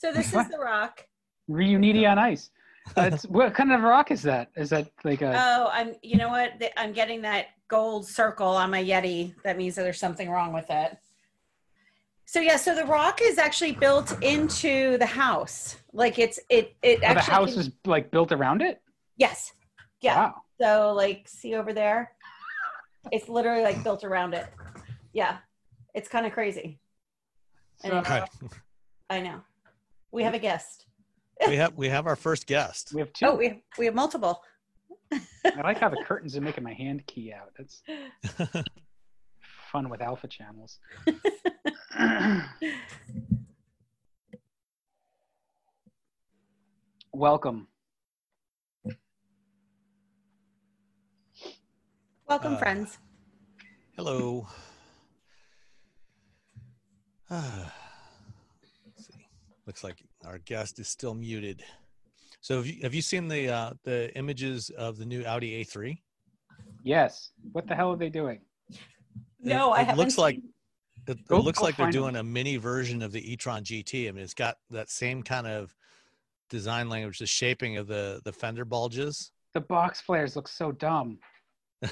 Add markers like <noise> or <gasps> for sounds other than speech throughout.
So this is the rock. Reuniti on ice. Uh, <laughs> what kind of rock is that? Is that like a? Oh, I'm. You know what? The- I'm getting that gold circle on my Yeti. That means that there's something wrong with it. So yeah, so the rock is actually built into the house. Like it's it it oh, actually. the house can- is like built around it. yes. Yeah. Wow. So like, see over there, it's literally like built around it. Yeah, it's kind of crazy. So, And Right. I know. We have a guest. we have we have our first guest. we have two. Oh, we we have multiple. I like how the curtains are making my hand key out. That's fun with alpha channels. <clears throat> Welcome. Welcome, Uh, friends. Hello. Ah, let's see. Looks like our guest is still muted. So have you have you seen the uh, the images of the new Audi A3? Yes. What the hell are they doing? No, it, I it haven't. looks like it, it Go- looks go like they're doing a mini version of the e-tron GT. I mean, it's got that same kind of design language, the shaping of the the fender bulges. The box flares look so dumb. <laughs> I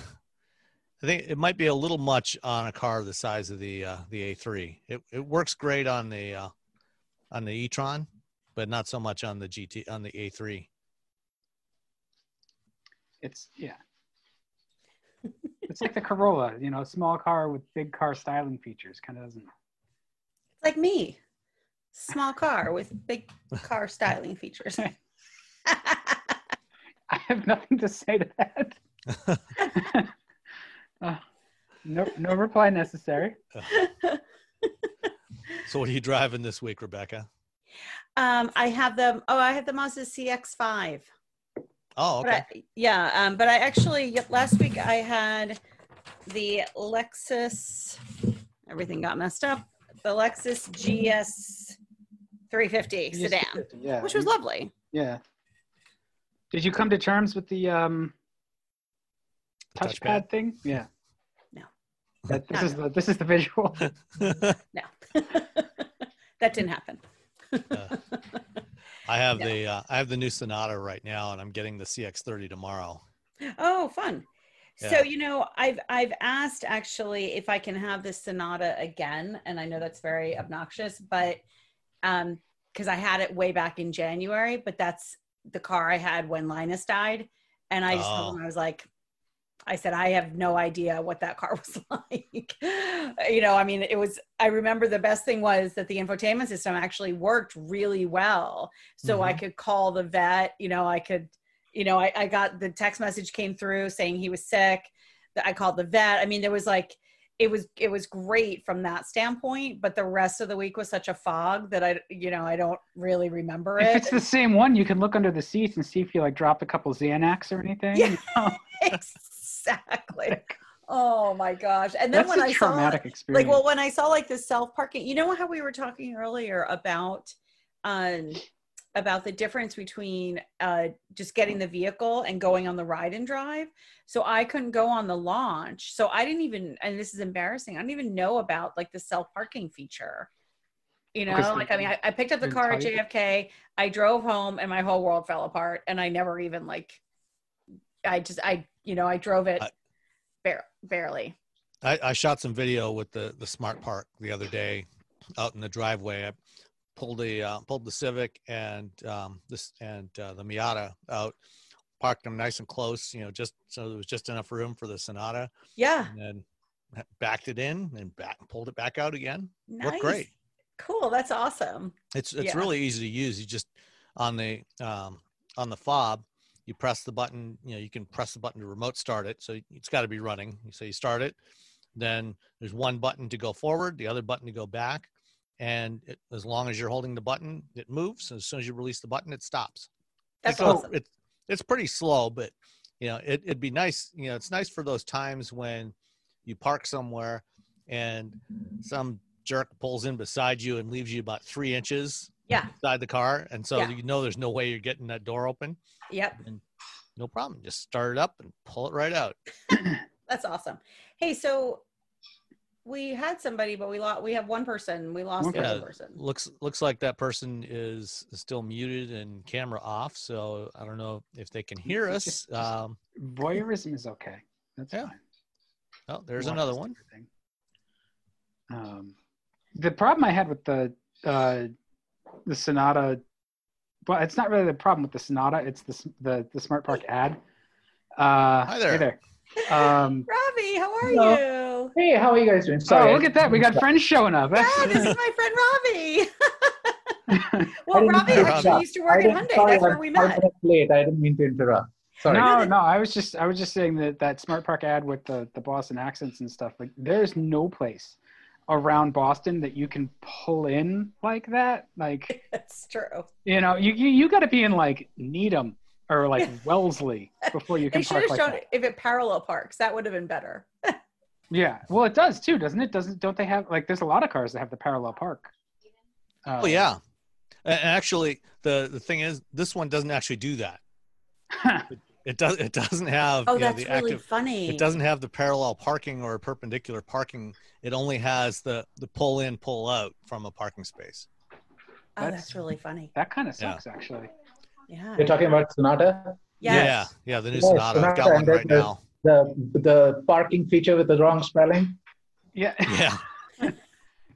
think it might be a little much on a car the size of the uh, the A3. It it works great on the uh, on the e-tron, but not so much on the GT on the A3. It's yeah. it's like the Corolla, you know, small car with big car styling features. Kind of doesn't. It's like me. Small car with big car styling features. <laughs> I have nothing to say to that. <laughs> <laughs> Uh, no, no reply necessary. So what are you driving this week, Rebecca? um, I have the oh, I have the Mazda CX-5. Oh, But okay. I, yeah, um, but I actually last week I had the Lexus. Everything got messed up. The Lexus GS 350 sedan, Yeah. which was lovely. Yeah. Did you come to terms with the um, The touchpad thing? Yeah. No. That, this Not is the this is the visual. <laughs> No, <laughs> that didn't happen. Uh, I have <laughs> No. the uh, I have the new Sonata right now, and I'm getting the CX30 tomorrow. Oh, fun. So you know, I've I've asked actually if I can have this Sonata again, and I know that's very obnoxious, but um, because I had it way back in January, but that's the car I had when Linus died, and I just told Oh. him I was like, I said I have no idea what that car <laughs> was like. you know, I mean, it was. I remember the best thing was that the infotainment system actually worked really well, so I mm-hmm. could call the vet. You know, I could you know, I, I got the text message came through saying he was sick. I called the vet. I mean, there was like, it was it was great from that standpoint, but the rest of the week was such a fog that I, you know, I don't really remember it if it's the same one, you can look under the seats and see if you like dropped a couple Xanax or anything. Yeah. you know? <laughs> exactly. <laughs> Oh my gosh! And then That's when I saw traumatic like well when i saw like the self parking you know how we were talking earlier about um about the difference between uh just getting the vehicle and going on the ride and drive so i couldn't go on the launch so i didn't even and this is embarrassing i didn't even know about like the self parking feature you know Because like i mean I, I picked up the car at jfk i drove home and my whole world fell apart and i never even like i just i you know i drove it I- bar- barely I, I shot some video with the the smart park the other day out in the driveway. I pulled the uh, pulled the Civic and um, this and uh, the Miata out, parked them nice and close. You know, just so there was just enough room for the Sonata, yeah and then backed it in and back pulled it back out again. nice Worked great. cool that's awesome It's it's Yeah. really easy to use. You just on the um, on the fob, you press the button. You know, you can press the button to remote start it. So it's got to be running. So you start it. Then there's one button to go forward, the other button to go back, and it, as long as you're holding the button, it moves. As soon as you release the button, it stops. that's It awesome It's it's pretty slow, but you know, it, it'd be nice. You know, it's nice for those times when you park somewhere and some jerk pulls in beside you and leaves you about three inches Yeah. inside the car, and so Yeah. you know there's no way you're getting that door open. Yep, And No problem. Just start it up and pull it right out. <clears throat> that's awesome. Hey, so we had somebody, but we lost. We have one person. We lost the Yeah. other person. looks looks like that person is still muted and camera off. So I don't know if they can hear us. <laughs> just- Um, Voyeurism is okay. That's Yeah. fine. oh, there's Watch another one. everything. Um, the problem I had with the uh, the Sonata, well, it's not really the problem with the Sonata. It's the the the Smart Park ad. Uh, Hi there. Hey there. Um, <laughs> Robbie, how are Hello. you? Hey, how are you guys doing? Sorry. oh, look at that! We got friends showing up. Yeah, this is <laughs> my friend Robbie. <laughs> well, didn't Robbie actually interrupt. used to work at didn't- Hyundai. sorry, That's where I'm we met. late. I didn't mean to interrupt. Sorry. No, no, I was just I was just saying that that Smart Park ad with the the Boston accents and stuff. Like, there's no place around Boston that you can pull in like that. Like, <laughs> That's true. you know, you you, you got to be in like Needham or like <laughs> Wellesley before you They can should park have like shown that. if it parallel parks. That would have been better. <laughs> Yeah, well, it does too, doesn't it? Doesn't don't they have like? There's a lot of cars that have the parallel park. Uh, Oh yeah, and actually the the thing is, this one doesn't actually do that. It does. It doesn't have. Oh, you know, that's the really active. funny. It doesn't have the parallel parking or perpendicular parking. It only has the the pull in, pull out from a parking space. Oh, That's- that's really funny. that kind of Yeah. sucks, actually. Yeah. You're talking about Sonata? Yes. Yeah, yeah. The new Yes, Sonata. I've Sonata, got one right there's- now. The the parking feature with the wrong spelling. Yeah, Yeah. <laughs>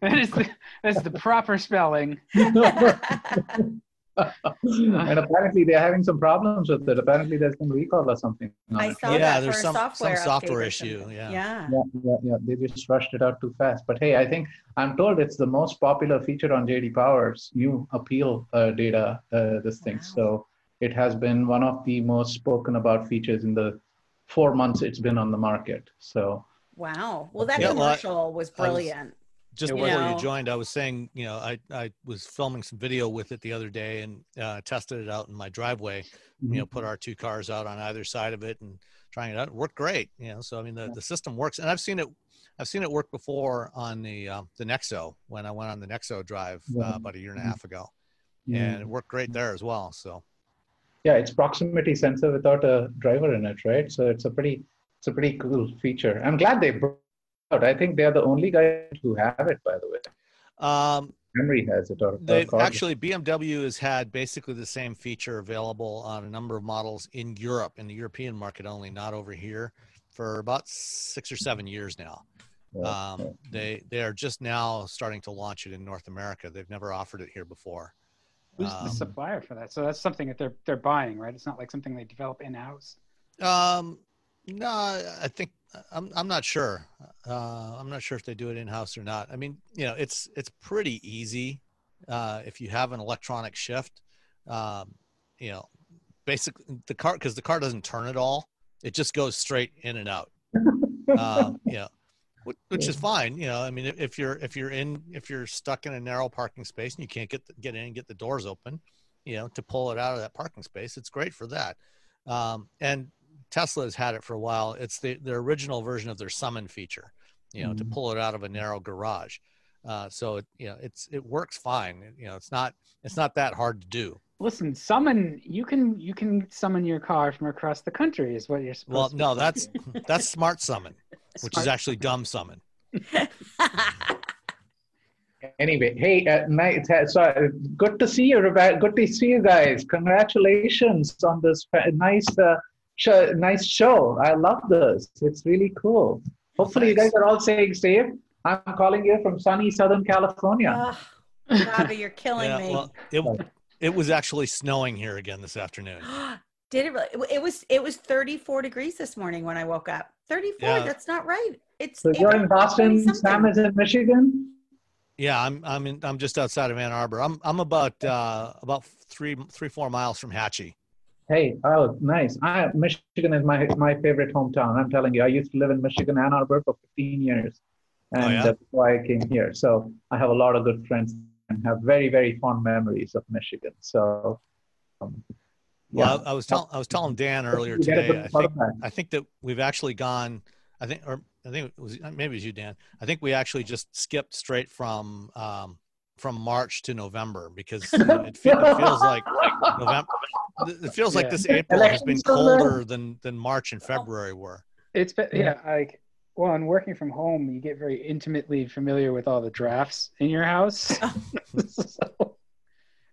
that is the that's the proper spelling. <laughs> <laughs> and apparently they're having some problems with it. Apparently there's some recall or something. I it. saw Yeah, that there's for a some- some software update software issue, yeah. Yeah. Yeah, yeah, yeah. They just rushed it out too fast. But hey, I think I'm told it's the most popular feature on JD Power's new appeal uh, data. Uh, this thing, Wow. so it has been one of the most spoken about features in the four months it's been on the market. So Wow. Well, that Yeah, well, I- commercial was I was- brilliant. Just before was. you joined, I was saying, you know, I, I was filming some video with it the other day and uh, tested it out in my driveway. You know, put our two cars out on either side of it and trying it out. It worked great. You know, so I mean, the, the system works, and I've seen it. I've seen it work before on the um, the Nexo when I went on the Nexo drive Yeah. uh, about a year and a Mhm. half ago, Yeah. and it worked great there as well. So Yeah, it's proximity sensor without a driver in it, right? So it's a pretty, it's a pretty cool feature. I'm glad they out. I think they're the only guys who have it, by the way. um, Camry has it, or, or They've Corvette. actually BMW has had basically the same feature available on a number of models in Europe, in the European market only, not over here, for about six or seven years now. Yeah, Um, yeah. they they are just now starting to launch it in North America. They've never offered it here before. Who's the Um, supplier for that? So that's something that they're they're buying, right? It's not like something they develop in house. Um, no, I think I'm I'm not sure. Uh, I'm not sure if they do it in house or not. I mean, you know, it's it's pretty easy uh, if you have an electronic shift. Um, you know, basically the car because the car doesn't turn at all. It just goes straight in and out. <laughs> um, you know, which, which is fine. You know, I mean, if- you're if you're in if you're stuck in a narrow parking space and you can't get the, get in and get the doors open, you know, to pull it out of that parking space, it's great for that. Um, and Tesla has had it for a while. It's the the original version of their summon feature, you know, to Mhm. pull it out of a narrow garage. Uh, so it, you know, it's it works fine. You know, it's not it's not that hard to do. Listen, summon you can you can summon your car from across the country is what you're supposed Well, to no, be that's <laughs> that's smart summon, <laughs> which is actually dumb summon. <laughs> Anyway, hey, uh, nice. So uh, good to see you, Rebecca. Good to see you guys. Congratulations on this nice, uh, show, nice show. I love this. It's really cool. Hopefully, you guys are all staying safe. I'm calling you from sunny Southern California. Ugh, Robbie, you're killing Yeah, me. well, it it was actually snowing here again this afternoon. <gasps> Did it really? It was it was 34 degrees this morning when I woke up. 34. Yeah. That's not right. It's So you're in Boston. Sam is in Michigan. Yeah, I'm I'm in, I'm just outside of Ann Arbor. I'm I'm about uh, about three three four miles from Hatchie. Hey, oh, nice. I, Michigan is my my favorite hometown. I'm telling you, I used to live in Michigan, Ann Arbor, for 15 years, and Oh, yeah? that's why I came here. So I have a lot of good friends and have very very fond memories of Michigan. So, um, Well, I, I was telling I was telling Dan earlier You get a today. I think that. I think that we've actually gone. I think, or I think it was maybe it was you, Dan. I think we actually just skipped straight from um, from March to November because you know, it, it feels like <laughs> November. It feels like Yeah. this April has been Elections still there. colder than than March and February were. It's been, yeah, like well, and working from home, you get very intimately familiar with all the drafts in your house. <laughs> so,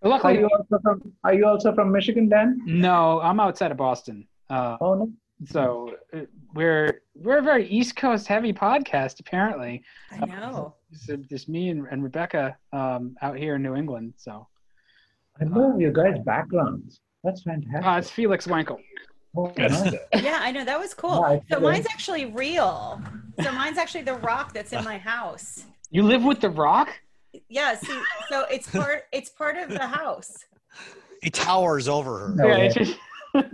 Are luckily, you also from Are you also from Michigan, Dan? no, I'm outside of Boston. Uh, Oh no. so uh, we're we're a very East Coast heavy podcast, apparently. I know. So just me and, and Rebecca um, out here in New England. So I love your guys' backgrounds. That's fantastic. uh, it's Felix Wankel. Oh, nice. <laughs> Yeah, I know. That was cool. Yeah, So mine's actually real. So mine's actually the rock that's in my house. You live with the Rock? Yeah, see, so it's part it's part of the house. He towers over her. No yeah, just. <laughs> but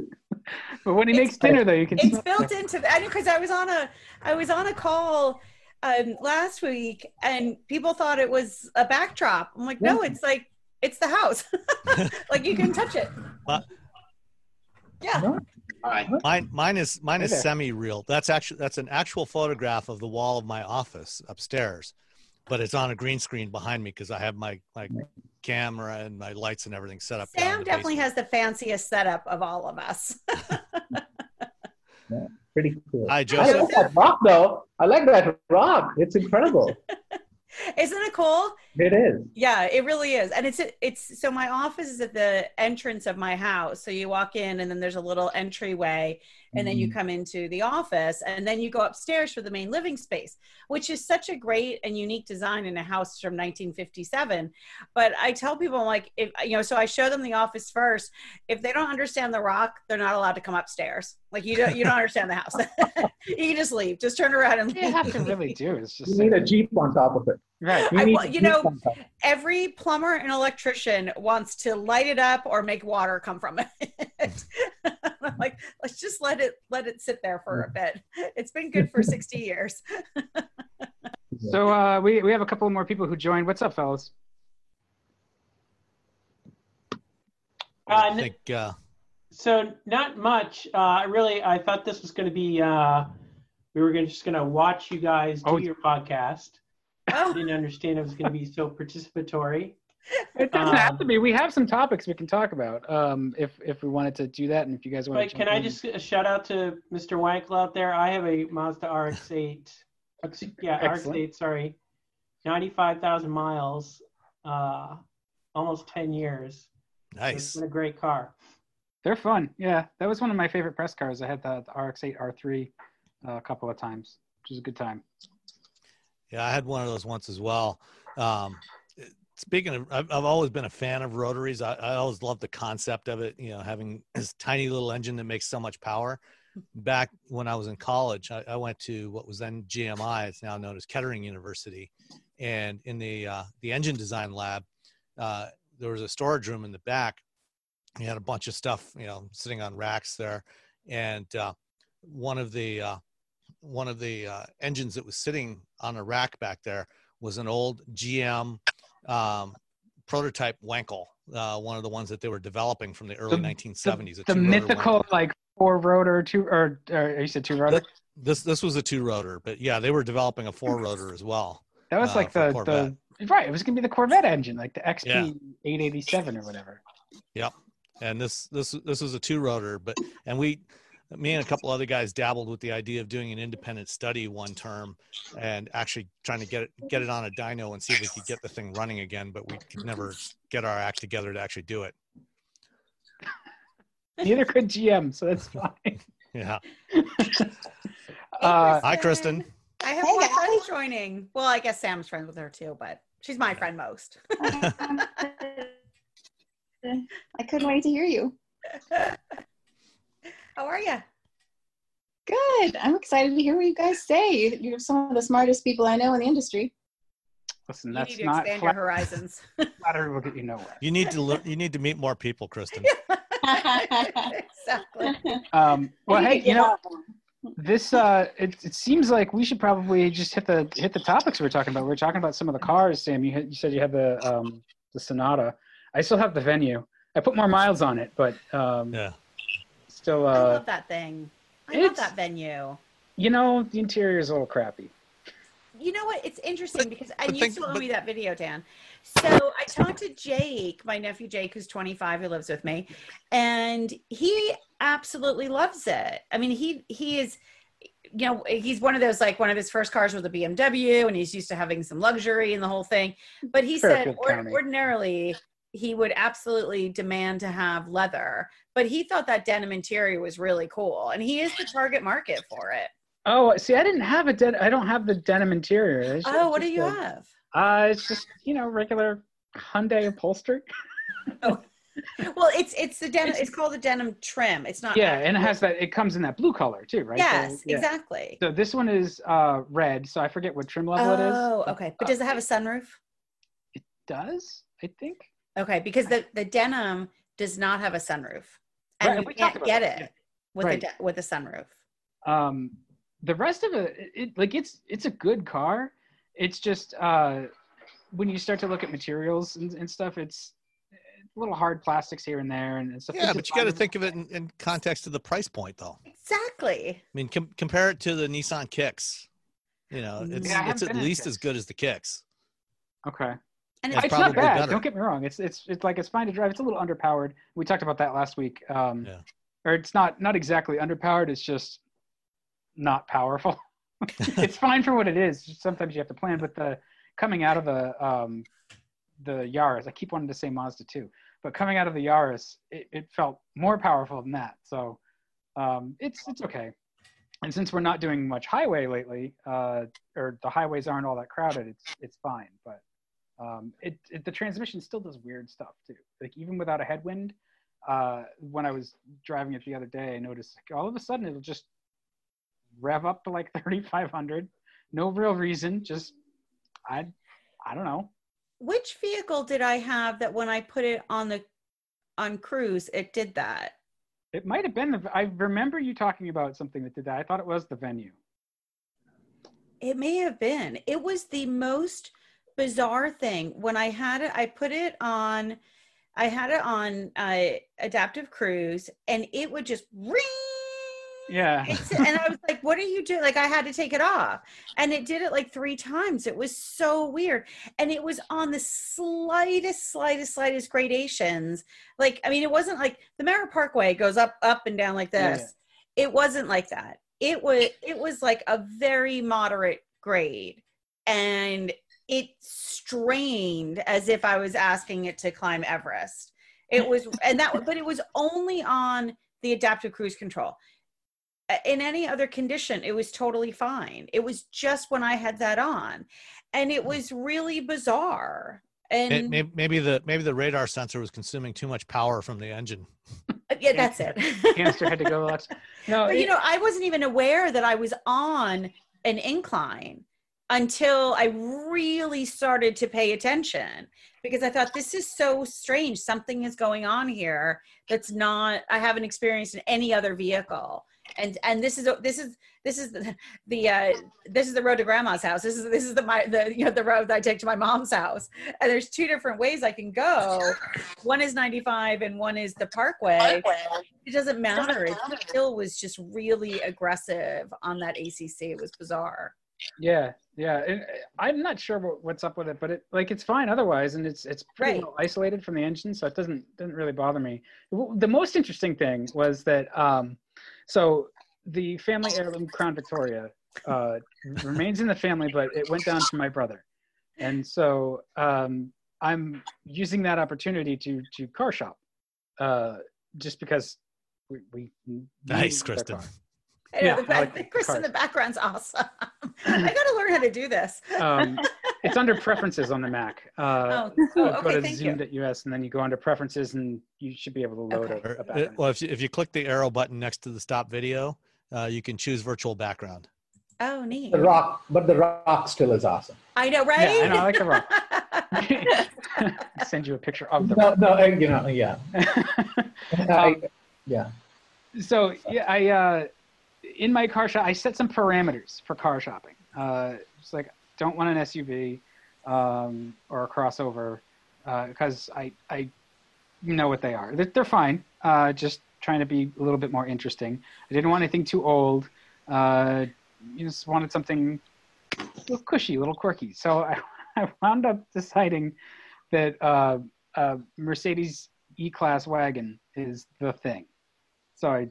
when he It's- makes dinner, though, you can. It's built into the because I was on a I was on a call um last week and people thought it was a backdrop. I'm like, no, Yeah. it's like it's the house. <laughs> like you can touch it. Uh, Yeah. No? Mine, mine is mine is there. semi-real. That's actually that's an actual photograph of the wall of my office upstairs, but it's on a green screen behind me because I have my my camera and my lights and everything set up. Sam definitely basement. has the fanciest setup of all of us. <laughs> Pretty cool. Hi, Joseph. I Joseph. like that rock though. I like that rock. It's incredible. <laughs> Isn't it cool? It is. Yeah, it really is. And it's it's so my office is at the entrance of my house. So you walk in and then there's a little entryway and then you mm-hmm. come into the office and then you go upstairs for the main living space, which is such a great and unique design in a house from 1957. But I tell people I'm like if you know, so I show them the office first. If they don't understand the rock, they're not allowed to come upstairs. Like you don't you don't understand the house. <laughs> you can just leave. Just turn around and leave. You have to really do. It's <laughs> just You need a jeep on top of it. Right. You, I- need well, a you know, on every plumber and electrician wants to light it up or make water come from it. <laughs> I'm like, let's just let it let it sit there for a bit. It's been good for 60 years. <laughs> So uh, we we have a couple more people who joined. What's up, fellas? I Uh, think uh, So not much. Uh, I really I thought this was going to be uh, we were gonna, just going to watch you guys do Oh. your podcast. I Oh, didn't understand it was going to be so participatory. <laughs> It doesn't have Um, to be. We have some topics we can talk about. Um, if if we wanted to do that, and if you guys want But to. can I just uh, shout out to Mr. Wankel out there? I have a Mazda RX-8. Yeah, <laughs> Excellent. RX-8. Sorry, ninety-five thousand miles, uh, almost ten years. So It's nice. been a great car. They're fun. Yeah, that was one of my favorite press cars. I had the, the RX-8 R3 uh, a couple of times, which was a good time. Yeah, I had one of those once as well. Um, speaking of, I've, I've always been a fan of rotaries. I, I always loved the concept of it. You know, having this tiny little engine that makes so much power. Back when I was in college, I, I went to what was then GMI. It's now known as Kettering University, and in the uh, the engine design lab, uh, there was a storage room in the back. You had a bunch of stuff, you know, sitting on racks there, and uh, one of the uh, one of the uh, engines that was sitting on a rack back there was an old GM um, prototype Wankel, uh, one of the ones that they were developing from the early The- 1970s. a The mythical Wankel. like four rotor two or, or you said two rotor. This this was a two rotor, but yeah, they were developing a four rotor as well. That was uh, like the, the right. It was gonna be the Corvette engine, like the XP Yeah. 887 or whatever. Yep. And this this this was a two rotor but and we me and a couple other guys dabbled with the idea of doing an independent study one term and actually trying to get it get it on a dyno and see if we could get the thing running again but we could never get our act together to actually do it Neither could GM, so that's fine. yeah Uh, Hi, Kristen. I have Hey, more guys. friends joining. Well, I guess Sam's friends with her too, but she's my friend most. <laughs> <laughs> I couldn't wait to hear you. <laughs> How are you? Good. I'm excited to hear what you guys say. You're some of the smartest people I know in the industry. listen, You that's need to not expand your horizons. <laughs> flattery will get you nowhere. you need to look you need to meet more people kristen <laughs> exactly. Um, well, hey, you know, this uh it, it seems like we should probably just hit the hit the topics we are talking about we are talking about some of the cars sam you, had, you said you had the um the sonata i still have the venue i put more miles on it but um yeah still I uh love that thing. I love that venue. you know the interior is a little crappy You know what? It's interesting because and but you think- still owe me that video, Dan. So I talked to Jake, my nephew Jake, who's 25, who lives with me, and he absolutely loves it. I mean, he he is you know, he's one of those like one of his first cars was a BMW, and he's used to having some luxury and the whole thing. But he said Fairfield or, ordinarily he would absolutely demand to have leather, but he thought that denim interior was really cool, and he is the <laughs> target market for it. Oh, see, I didn't have a den. I don't have the denim interior. It's Oh, what do you a- have? Uh, it's just you know regular Hyundai upholstery. oh. Well, it's it's the denim. It's called the denim trim. It's not. Yeah, and it has that. It comes in that blue color too, right? So, Yes, yeah. exactly. So this one is uh red. So I forget what trim level it is. Oh, okay. But does it have a sunroof? It does, I think. Okay, because the the denim does not have a sunroof, and Right, you we can't get that, it with Right. a de- with a sunroof. Um, the rest of it, it, it, like it's it's a good car. It's just uh, when you start to look at materials and, and stuff, it's a little hard plastics here and there, and stuff. Yeah, It's but you got to think of it in, in context of the price point, though. Exactly. I mean, com- compare it to the Nissan Kicks. You know, it's Yeah, it's at least as good as the Kicks. Okay. And It's it's, not bad. better. Don't get me wrong. It's it's it's like it's fine to drive. It's a little underpowered. We talked about that last week. Um, Yeah. Or it's not not exactly underpowered. It's just not powerful. <laughs> it's fine for what it is. Sometimes you have to plan. But the coming out of the um, the Yaris, I keep wanting to say Mazda too, but coming out of the Yaris, it, it felt more powerful than that. So um, it's it's okay. And since we're not doing much highway lately, uh, or the highways aren't all that crowded, it's it's fine. But um, it, it the transmission still does weird stuff too. Like even without a headwind, uh, when I was driving it the other day, I noticed like, all of a sudden it'll just rev up to like <laughs> 3,500, no real reason, just I I don't know. which vehicle did I have that when I put it on the on cruise, it did that? It might have been the. I remember you talking about something that did that. I thought it was the venue. It may have been. It was the most bizarre thing when I had it. I put it on. I had it on uh, adaptive cruise, and it would just ring. Yeah. And I was like, "What are you doing?" Like I had to take it off, and it did it like three times. It was so weird, and it was on the slightest, slightest, slightest gradations. Like I mean, it wasn't like the Merritt Parkway goes up, up and down like Yeah, this. It wasn't like that. It was, it was like a very moderate grade, and it strained as if I was asking it to climb Everest. It was, <laughs> and that, but it was only on the adaptive cruise control in any other condition it was totally fine it was just when i had that on and it was really bizarre and May- may- Maybe the maybe the radar sensor was consuming too much power from the engine. uh, yeah that's it Canister had to go. Lots. <laughs> No, but you know i wasn't even aware that i was on an incline until i really started to pay attention because i thought this is so strange. Something is going on here that's not i haven't experienced in any other vehicle. And and this is this is this is the, the uh this is the road to grandma's house. This is this is the my the you know the road that i take to my mom's house. And there's two different ways i can go. One is 95 and one is the parkway. It doesn't matter. It still was just really aggressive on that acc it was bizarre Yeah, yeah. And uh, I'm not sure what, what's up with it, but it like it's fine otherwise, and it's it's pretty Right. well isolated from the engine, so it doesn't doesn't really bother me. The most interesting thing was that um, so the family heirloom Crown Victoria uh, remains in the family, but it went down to my brother, and so um, I'm using that opportunity to to car shop, uh, just because we, we Nice, the Kristen. Car. I know, Yeah, the, I like the Chris in cars. the background's awesome <laughs> i gotta learn how to do this um, <laughs> it's under preferences on the Mac. Uh, oh, uh, oh, go okay to thank you zoom.us and then you go under preferences and you should be able to load Okay. a, a uh, background. well, if you, if you click the arrow button next to the stop video, uh, you can choose virtual background. oh neat The rock, but the rock still is awesome. i know right Yeah, I know, I like the rock. <laughs> Send you a picture of the No, no, uh, you know, yeah. I, Um, yeah. so yeah, I uh, in my car shop I set some parameters for car shopping. Uh, it's like don't want an SUV um, or a crossover because I I know what they are. They're, they're fine. Uh, just trying to be a little bit more interesting. I didn't want anything too old. Uh, you just wanted something a little cushy, a little quirky. So <laughs> I, I wound up deciding that uh, uh, Mercedes E-Class wagon is the thing. So I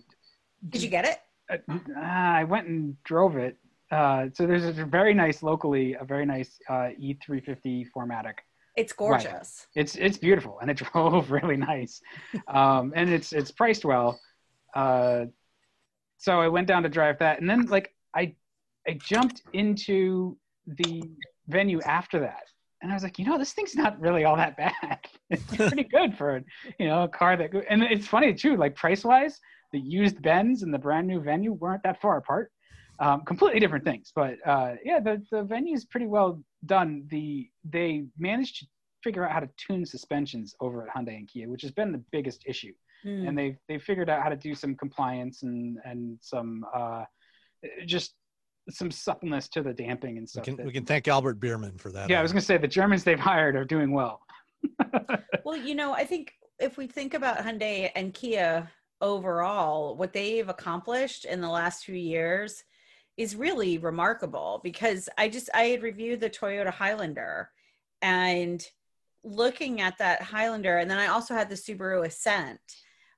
did you get it uh, I went and drove it. Uh, so there's a very nice locally, a very nice uh, E350 4MATIC. It's gorgeous. It's it's beautiful and it <laughs> drove really nice, um, and it's it's priced well. Uh, so I went down to drive that, and then like I I jumped into the venue after that, and I was like, you know, this thing's not really all that bad. <laughs> it's pretty good for you know a car that. And it's funny too, like price wise, the used Benz and the brand new venue weren't that far apart. Um, completely different things, but uh, yeah, the the venue is pretty well done. The they managed to figure out how to tune suspensions over at Hyundai and Kia, which has been the biggest issue. Mm. And they they figured out how to do some compliance and and some uh, just some suppleness to the damping and We stuff. can, that- we can thank Albert Biermann for that. yeah, I was gonna say the Germans they've hired are doing well. <laughs> Well, you know, I think if we think about Hyundai and Kia overall, what they've accomplished in the last few years is really remarkable because I just I had reviewed the Toyota Highlander and looking at that Highlander and then I also had the Subaru Ascent.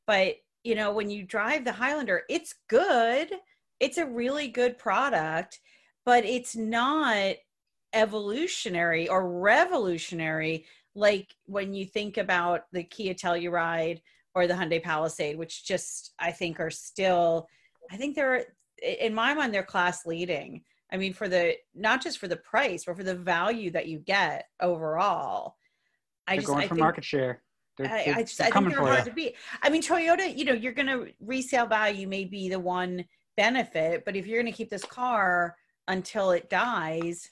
But, you know, when you drive the Highlander, it's good. It's a really good product, but it's not evolutionary or revolutionary like when you think about the Kia Telluride or the Hyundai Palisade, which just I think are still, I think they're in my mind they're class leading. I mean, for the not just for the price, but for the value that you get overall. I They're just going I for think, market share. They're, I, they're- I just I think they're hard you. to beat. I mean, Toyota, you know, you're gonna resale value may be the one benefit, but if you're gonna keep this car until it dies,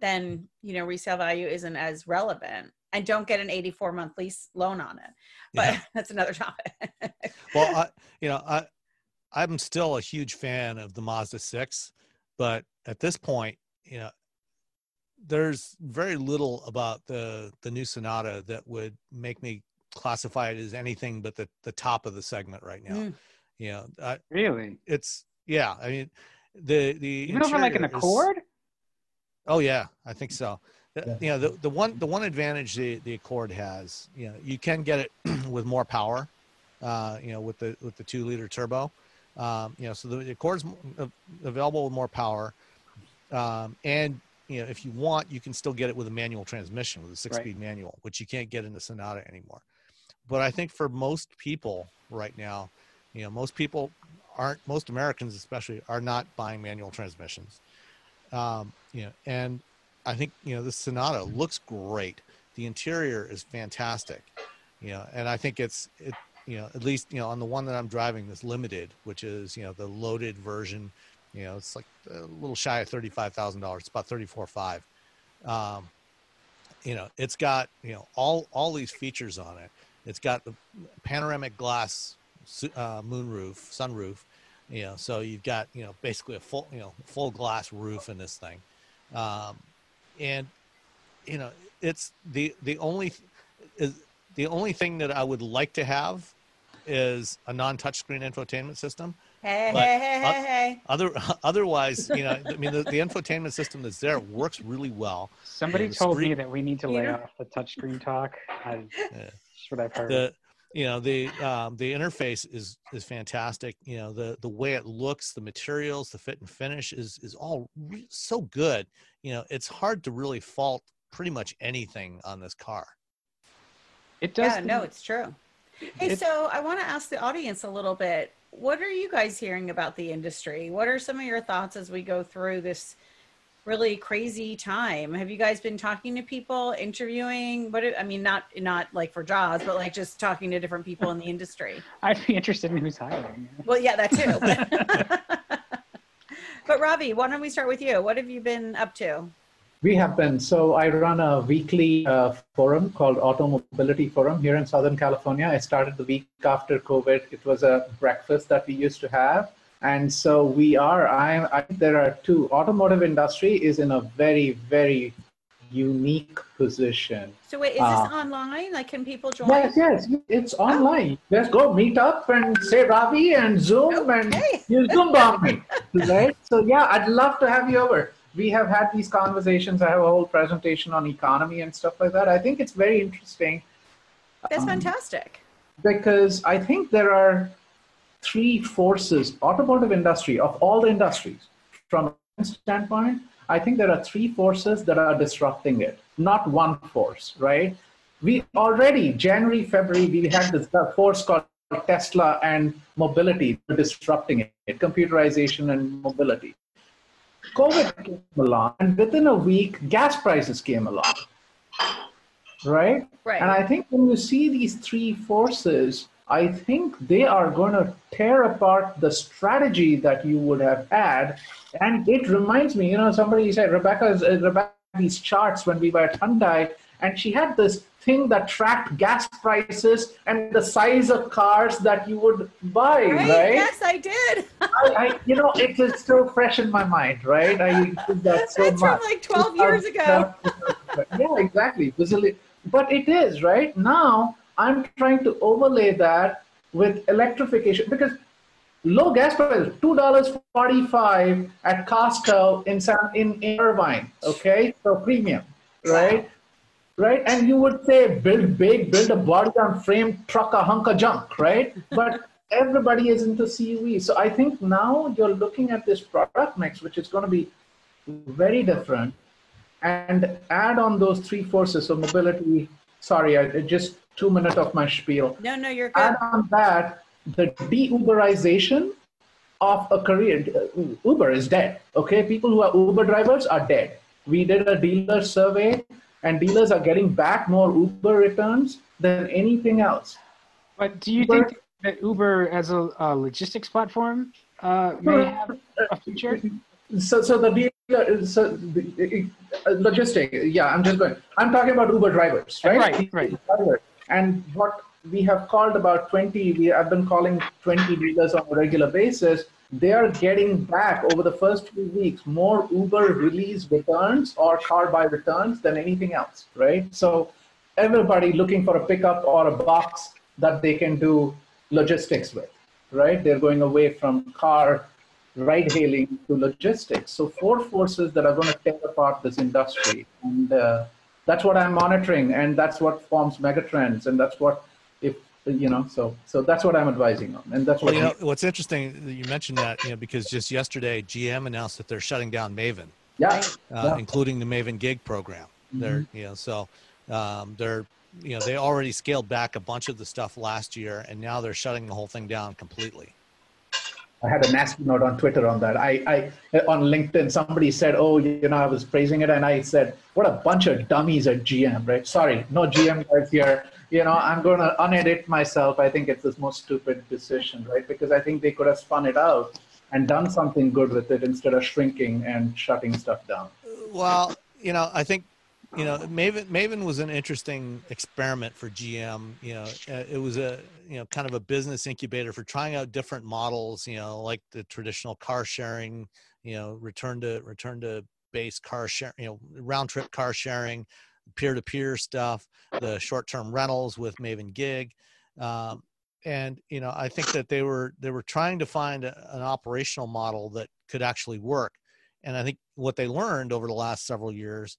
then you know resale value isn't as relevant. And don't get an 84 month lease loan on it. But Yeah. <laughs> that's another topic. <laughs> well, I, you know, I, I'm still a huge fan of the Mazda 6, but at this point, you know, there's very little about the the new Sonata that would make me classify it as anything but the the top of the segment right now. Mm. You know, I, Really? it's yeah. I mean, the the Even over like an interior is- Accord? Oh yeah, I think so. The- Yeah. You know, the, the one the one advantage the, the Accord has, you know, you can get it <clears throat> with more power, uh, you know, with the with the two liter turbo, um, you know, so the Accord's m- available with more power, um, and you know, if you want, you can still get it with a manual transmission with a six speed manual, which you can't get in the Sonata anymore. But I think for most people right now, you know, most people aren't most Americans especially are not buying manual transmissions um, you know, and I think you know the Sonata looks great. The interior is fantastic, you know, and I think it's it, you know, at least you know on the one that I'm driving, this limited, which is you know the loaded version, you know, it's like a little shy of thirty five thousand dollars. It's about thirty four five. Um, you know, it's got you know all all these features on it. It's got the panoramic glass uh, moonroof, sunroof you know so you've got you know basically a full you know full glass roof in this thing um, and you know it's the the only is the only thing that i would like to have is a non-touchscreen infotainment system hey, But, hey, hey, hey, hey. other <laughs> otherwise you know i mean the, the infotainment system that's there works really well Somebody Yeah, the told me that we need to lay off the touchscreen talk. I, Yeah. That's what I've heard. the you know the um, the interface is is fantastic you know the the way it looks the materials the fit and finish is is all re- so good you know it's hard to really fault pretty much anything on this car it does. Yeah, no, it's true. Hey, It- so I want to ask the audience a little bit. What are you guys hearing about the industry? What are some of your thoughts as we go through this really crazy time? Have you guys been talking to people, interviewing? What I mean, not not like for jobs, but like just talking to different people in the industry. <laughs> I'd be interested in who's hiring. Well, yeah, that too. <laughs> but Robbie, why don't we start with you? What have you been up to? We have been. So I run a weekly uh, forum called Auto Mobility Forum here in Southern California. I started the week after COVID. It was a breakfast that we used to have. And so we are, I, I there are two. Automotive industry is in a very, very unique position. So wait, is this Uh, online? Like, can people join? Yes, yes, it's online. Let's go meet up and say Ravi and Zoom and Okay. <laughs> you Zoom bomb me, right? So yeah, I'd love to have you over. We have had these conversations. I have a whole presentation on economy and stuff like that. I think it's very interesting That's Um, fantastic. because I think there are three forces, automotive industry, of all the industries, from a standpoint, I think there are three forces that are disrupting it, not one force, right? We already, January, February, we had this force called Tesla and mobility disrupting it, computerization and mobility. COVID came along, and within a week, gas prices came along. Right? Right. And I think when you see these three forces, I think they are going to tear apart the strategy that you would have had. And it reminds me, you know, somebody said Rebecca's uh, Rebecca these charts when we were at Hyundai, and she had this thing that tracked gas prices and the size of cars that you would buy, right? right? Yes, I did. I, I, you know, it is still fresh in my mind, right? I did that so That's much. from like 12 years ago. yeah, exactly. But it is right now. I'm trying to overlay that with electrification because low gas prices, two dollars forty-five at Costco in San in, in Irvine. Okay, so premium, right? Right, and you would say build big, build a body on frame, truck a hunk of junk, right? But everybody is into CUV. So I think now you're looking at this product mix, which is going to be very different, and add on those three forces. of mobility. Sorry, I just two minutes of my spiel. No, no, you're good. Add on that the de-Uberization of a career. Uber is dead. Okay, people who are Uber drivers are dead. We did a dealer survey, and dealers are getting back more Uber returns than anything else. But do you Uber- think that Uber as a, a logistics platform uh, may have a future? So, so the dealer, so the, uh, logistic. Yeah, I'm just going. I'm talking about Uber drivers, right? Right, right. Drivers. And what we have called about 20, we have been calling 20 dealers on a regular basis. They are getting back over the first few weeks more Uber release returns or car buy returns than anything else, right? So everybody looking for a pickup or a box that they can do logistics with, right? They're going away from car ride hailing to logistics. So four forces that are going to tear apart this industry. And uh, that's what I'm monitoring, and that's what forms megatrends, and that's what you know. So so that's what I'm advising on, and that's what Well, you know, what's interesting that you mentioned that, you know, because just yesterday GM announced that they're shutting down Maven, yeah. uh, Yeah. Mm-hmm. including the Maven Gig program. They're, you know, so um, they're, you know, they already scaled back a bunch of the stuff last year, and now they're shutting the whole thing down completely. I had a nasty note on Twitter on that. I, I on LinkedIn, somebody said, "Oh, you know, I was praising it," and I said, "What a bunch of dummies at GM!" Right? Sorry, no GM guys here. You know, I'm going to unedit myself. I think it's the most stupid decision, right? Because I think they could have spun it out and done something good with it instead of shrinking and shutting stuff down. Well, you know, I think, you know, Maven Maven was an interesting experiment for GM. You know, uh, it was a you know kind of a business incubator for trying out different models. You know, like the traditional car sharing. You know, return to return to base car share. You know, round trip car sharing, peer to peer stuff, the short term rentals with Maven Gig. Um, and you know, I think that they were they were trying to find a, an operational model that could actually work. And I think what they learned over the last several years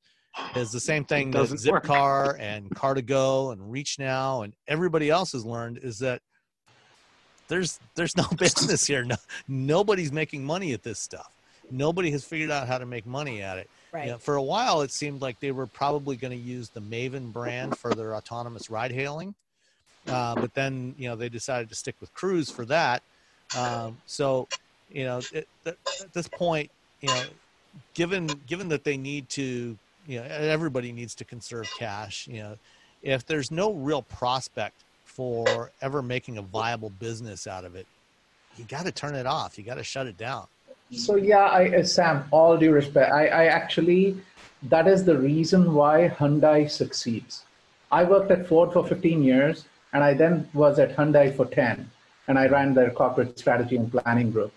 is the same thing that doesn't work. Zipcar and Car2Go and ReachNow and everybody else has learned is that there's there's no <laughs> business here. No, nobody's making money at this stuff. Nobody has figured out how to make money at it. Right. You know, for a while, it seemed like they were probably going to use the Maven brand for their autonomous ride hailing, uh, but then you know they decided to stick with Cruise for that. Um, so, you know, it, at at this point, you know, given given that they need to, you know, everybody needs to conserve cash. You know, if there's no real prospect for ever making a viable business out of it, you got to turn it off. You got to shut it down. So yeah, I, uh, Sam, all due respect, I, I actually, that is the reason why Hyundai succeeds. I worked at Ford for 15 years, and I then was at Hyundai for 10, and I ran their corporate strategy and planning group.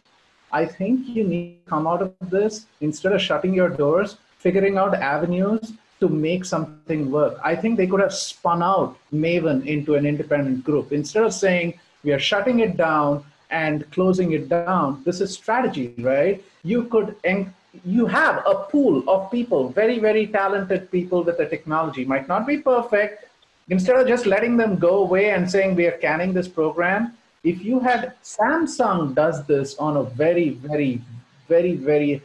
I think you need to come out of this instead of shutting your doors, figuring out avenues to make something work. I think they could have spun out Maven into an independent group instead of saying we are shutting it down and closing it down. This is strategy, right? You could you have a pool of people, very very talented people with the technology. Might not be perfect. Instead of just letting them go away and saying we are canning this program, if you had Samsung does this on a very, very, very, very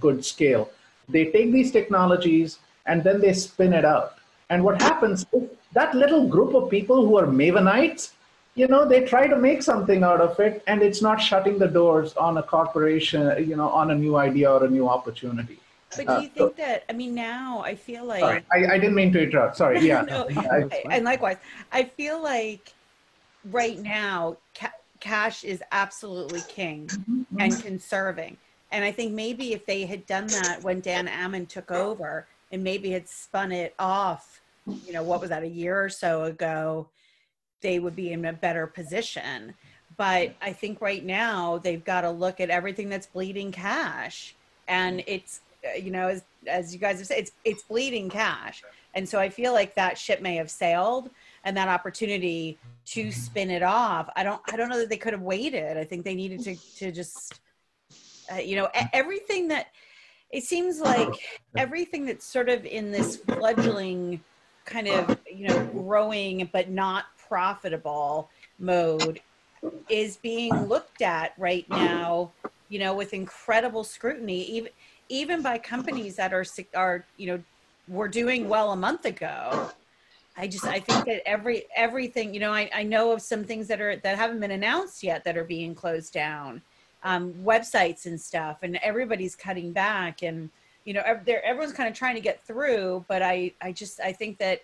good scale. They take these technologies and then they spin it out. And what happens that little group of people who are Mavenites, you know, they try to make something out of it and it's not shutting the doors on a corporation, you know, on a new idea or a new opportunity. But uh, do you think that, I mean, now I feel like. Sorry, I, I didn't mean to interrupt. Sorry. <laughs> Yeah. no, I- and likewise, I feel like right now ca- cash is absolutely king mm-hmm. and conserving. And I think maybe if they had done that when Dan Ammann took over and maybe had spun it off, you know, what was that, a year or so ago, they would be in a better position. But I think right now they've got to look at everything that's bleeding cash. And it's, uh, you know, as, as you guys have said, it's, it's bleeding cash. And so I feel like that ship may have sailed and that opportunity to spin it off. I don't, I don't know that they could have waited. I think they needed to, to just, uh, you know, everything that it seems like everything that's sort of in this fledgling kind of, you know, growing but not profitable mode is being looked at right now, you know, with incredible scrutiny, even even by companies that are are you know were doing well a month ago. I just I think that every everything you know I, I know of some things that are that haven't been announced yet that are being closed down, um, websites and stuff, and everybody's cutting back and you know everyone's kind of trying to get through. But I I just I think that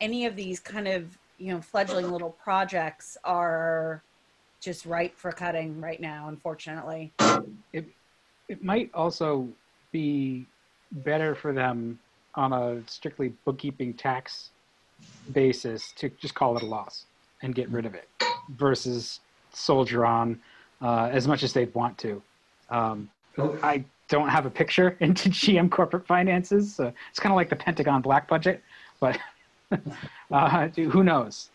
any of these kind of you know fledgling little projects are just ripe for cutting right now, unfortunately. it it might also be better for them on a strictly bookkeeping tax basis to just call it a loss and get rid of it versus soldier on uh, as much as they want to. Um, I don't have a picture <laughs> into GM corporate finances. So it's kind of like the Pentagon black budget, but <laughs> uh, who knows?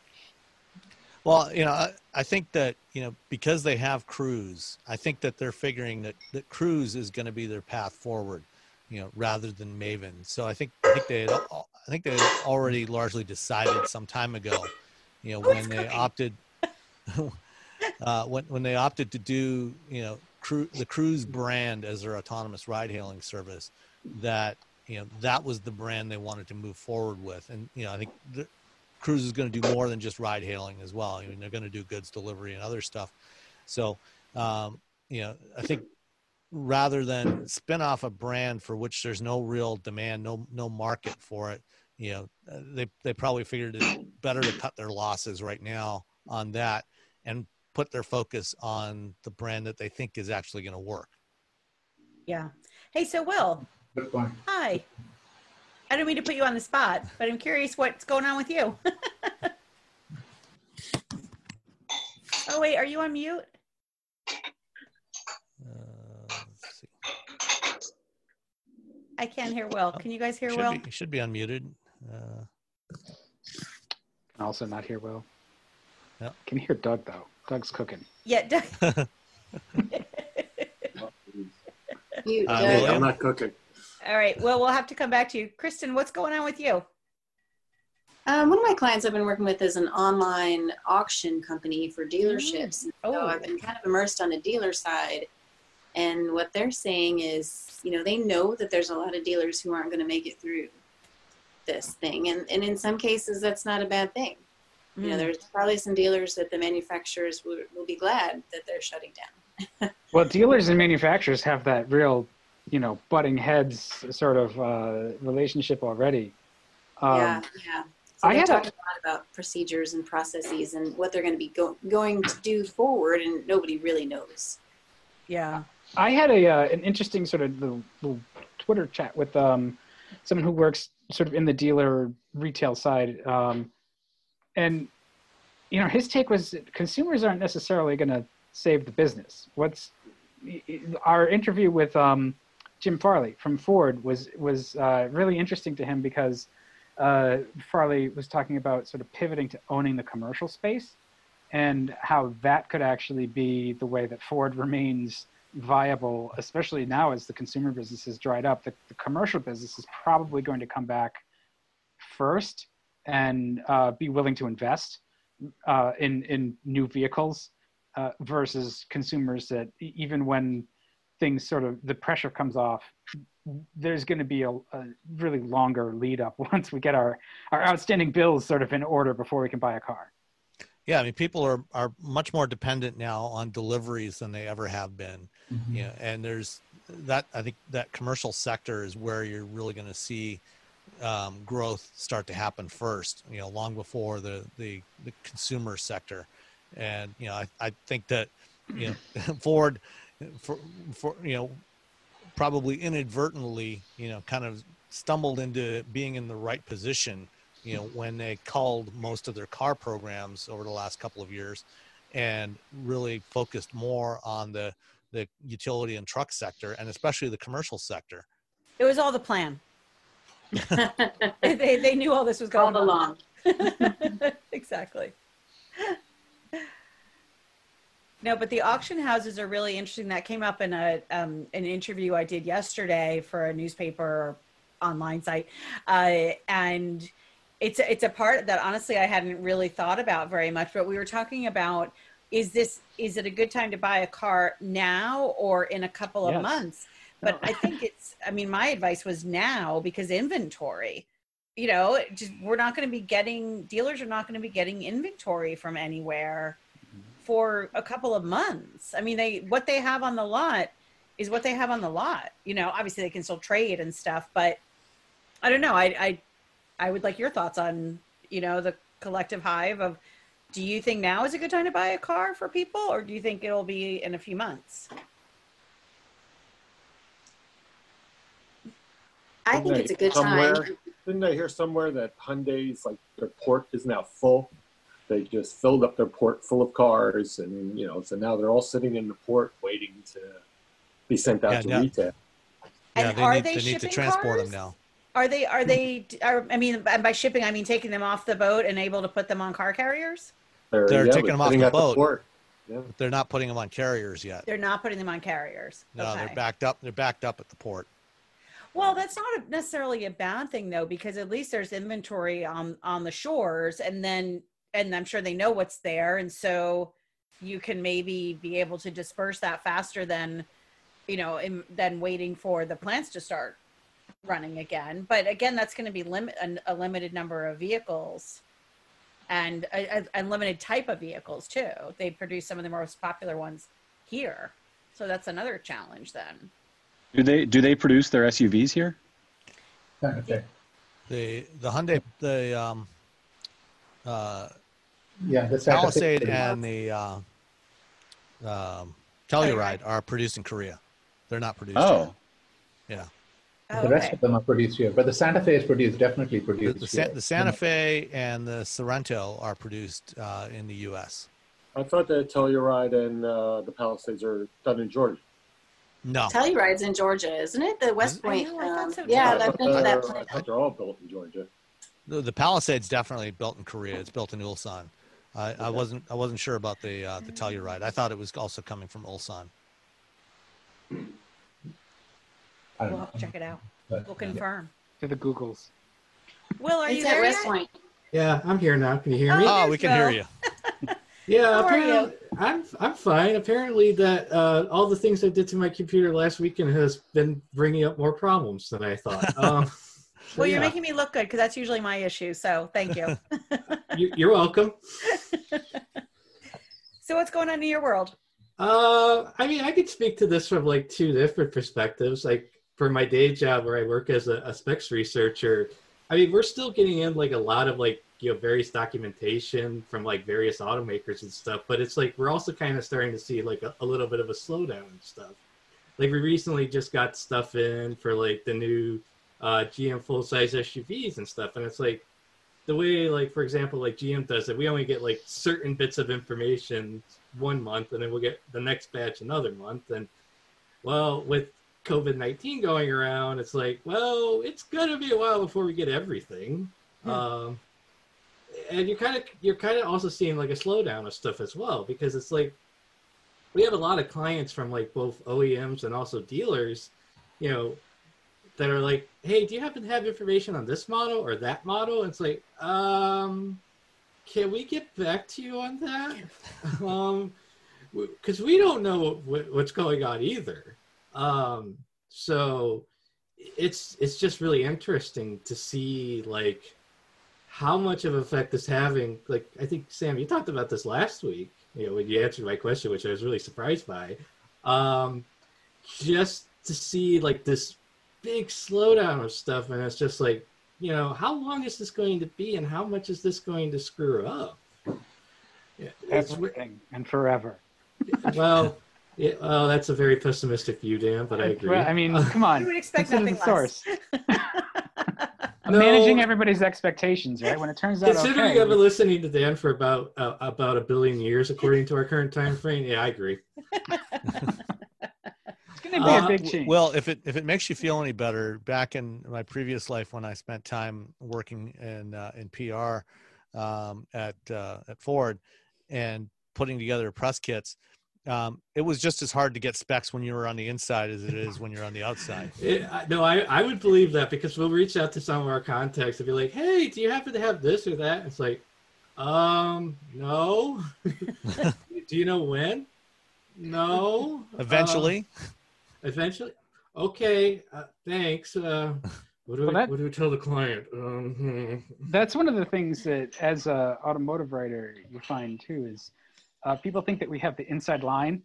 Well, you know, I, I think that you know because they have Cruise, I think that they're figuring that that Cruise is going to be their path forward, you know, rather than Maven. So I think I think they had, I think they had already largely decided some time ago, you know, when they opted, <laughs> uh, when when they opted to do you know cru- the Cruise brand as their autonomous ride-hailing service, that you know that was the brand they wanted to move forward with, and you know I think. The, Cruise is going to do more than just ride hailing as well. I mean, they're going to do goods delivery and other stuff. So, um, you know, I think rather than spin off a brand for which there's no real demand, no no market for it, you know, uh, they they probably figured it better to cut their losses right now on that and put their focus on the brand that they think is actually going to work. Yeah. Hey, so Will, Good point. hi. I don't mean to put you on the spot, but I'm curious what's going on with you. <laughs> oh wait, are you on mute? Uh, let's see. I can't hear Will. Can you guys hear should Will? be, should be unmuted. Uh, Can also not hear Will. Yep. Can hear Doug though. Doug's cooking. Yeah. Doug- <laughs> You, Uh, Doug. Hey, I'm not cooking. All right. Well, we'll have to come back to you. Kristen, what's going on with you? Um, one of my clients I've been working with is an online auction company for dealerships. Oh. So I've been kind of immersed on the dealer side. And what they're saying is, you know, they know that there's a lot of dealers who aren't going to make it through this thing. And, and in some cases, that's not a bad thing. You know, Mm. there's probably some dealers that the manufacturers will, will be glad that they're shutting down. <laughs> Well, dealers and manufacturers have that real, you know, butting heads sort of uh, relationship already. Um, yeah, yeah. So I they're had a- a lot about procedures and processes and what they're going to be go- going to do forward, and nobody really knows. Yeah. I had a uh, an interesting sort of little, little Twitter chat with um, someone who works sort of in the dealer retail side, um, and you know his take was that consumers aren't necessarily going to save the business. What's our interview with um, Jim Farley from Ford was was uh, really interesting to him because uh, Farley was talking about sort of pivoting to owning the commercial space and how that could actually be the way that Ford remains viable, especially now as the consumer business has dried up. The, the commercial business is probably going to come back first and uh, be willing to invest uh, in in new vehicles uh, versus consumers that even when things sort of the pressure comes off, there's going to be a, a really longer lead up <laughs> once we get our our outstanding bills sort of in order before we can buy a car. Yeah, I mean, people are are much more dependent now on deliveries than they ever have been. Mhm. You know, and there's that. I think that commercial sector is where you're really going to see um, growth start to happen first. You know, long before the the, the consumer sector. And you know, I, I think that you know <laughs> Ford, for for you know, probably inadvertently, you know, kind of stumbled into being in the right position you know when they culled most of their car programs over the last couple of years and really focused more on the the utility and truck sector and especially the commercial sector It was all the plan. <laughs> <laughs> They, they, they knew all this was going on. along. <laughs> exactly. No, but the auction houses are really interesting. That came up in a um, an interview I did yesterday for a newspaper online site, uh, and it's it's a part that honestly I hadn't really thought about very much. But we were talking about is this is it a good time to buy a car now or in a couple of Yes. months? But I think it's. I mean, my advice was now because inventory you know just we're not going to be getting dealers are not going to be getting inventory from anywhere for a couple of months i mean they what they have on the lot is what they have on the lot you know obviously they can still trade and stuff but i don't know i i i would like your thoughts on you know the collective hive of do you think now is a good time to buy a car for people or do you think it'll be in a few months I think it's a good somewhere, time. Didn't I hear somewhere that Hyundai's like their port is now full? They just filled up their port full of cars, and you know, so now they're all sitting in the port waiting to be sent out Yeah, to yeah. retail. yeah And they are need, they they need to shipping transport cars? them now are they are they are, i mean by shipping i mean taking them off the boat and able to put them on car carriers They're, They're yeah, taking them off the at boat. port. Yeah. they're not putting them on carriers yet they're not putting them on carriers no okay. they're backed up they're backed up at the port Well, that's not necessarily a bad thing though, because at least there's inventory on on the shores, and then and I'm sure they know what's there, and so you can maybe be able to disperse that faster than you know in, than waiting for the plants to start running again. But again, that's going to be limit a, a limited number of vehicles. And a, a, a limited type of vehicles too. They produce some of the most popular ones here, so that's another challenge then. Do they do they produce their SUVs here? Okay. the the hyundai the um uh Yeah, the Santa palisade and the uh um telluride are produced in korea they're not produced Oh, here. Oh, the rest okay. of them are produced here, but the Santa Fe is produced definitely produced the, Sa- here. the Santa Fe and the Sorento are produced uh, in the U.S. I thought that Telluride and uh, the Palisades are done in Georgia. No, Telluride's in Georgia, isn't it? The West I Point. know, I thought um, so yeah, I I've been to that plant. they're all built in Georgia. The, the Palisade's definitely built in Korea. It's built in Ulsan. I, I wasn't I wasn't sure about the uh, the Telluride. I thought it was also coming from Ulsan. I don't We'll know, have to check it out. but, We'll yeah. confirm. To the Googles. Will, are you It's at there West? Point. Yeah, I'm here now. Can you hear me? Oh, Oh, we can hear you. <laughs> yeah, how are apparently, I'm I'm fine. Apparently, that uh, all the things I did to my computer last weekend has been bringing up more problems than I thought. <laughs> Um, so, Well, you're yeah. making me look good because that's usually my issue. So thank you. <laughs> You- you're welcome. <laughs> so what's going on in your world? Uh, I mean, I could speak to this from like two different perspectives. Like for my day job, where I work as a, a specs researcher, I mean, we're still getting in like a lot of like you know various documentation from like various automakers and stuff. But it's like we're also kind of starting to see like a, a little bit of a slowdown and stuff. Like we recently just got stuff in for like the new uh, GM full size SUVs and stuff, and it's like the way like for example like gm does it we only get like certain bits of information one month and then we'll get the next batch another month. And well with covid-19 going around it's like well it's gonna be a while before we get everything. Hmm. um and you're kind of you're kind of also seeing like a slowdown of stuff as well because it's like we have a lot of clients from like both oems and also dealers you know that are like, hey, do you happen to have information on this model or that model? And it's like, um, can we get back to you on that? <laughs> um, because we don't know what, what's going on either. Um, so it's it's just really interesting to see like how much of effect this having. Like I think Sam, you talked about this last week. You know, when you answered my question, which I was really surprised by. Um, just to see like this big slowdown of stuff, and it's just like, you know, how long is this going to be, and how much is this going to screw up? Yeah, it's- Everything and forever. well, yeah, well, that's a very pessimistic view, Dan, but I agree. Well, I mean, come on. You would expect Consider nothing the less. source. <laughs> No. managing everybody's expectations, right? When it turns out Considering okay, I've been listening to Dan for about uh, about a billion years, according to our current time frame, yeah, I agree. <laughs> it's going be Uh, a big change. Well, if it if it makes you feel any better, back in my previous life when I spent time working in uh, in PR um, at uh, at Ford and putting together press kits, um, it was just as hard to get specs when you were on the inside as it is when you're on the outside. <laughs> It, no, I, I would believe that because we'll reach out to some of our contacts and be like, "Hey, do you happen to have this or that?" It's like, um, no. <laughs> <laughs> do you know when? No. Uh, Eventually, eventually. Okay. Uh, thanks. Uh, <laughs> what do Well, we that- what do we tell the client? Um, hmm. That's one of the things that, as a automotive writer, you find too is uh, people think that we have the inside line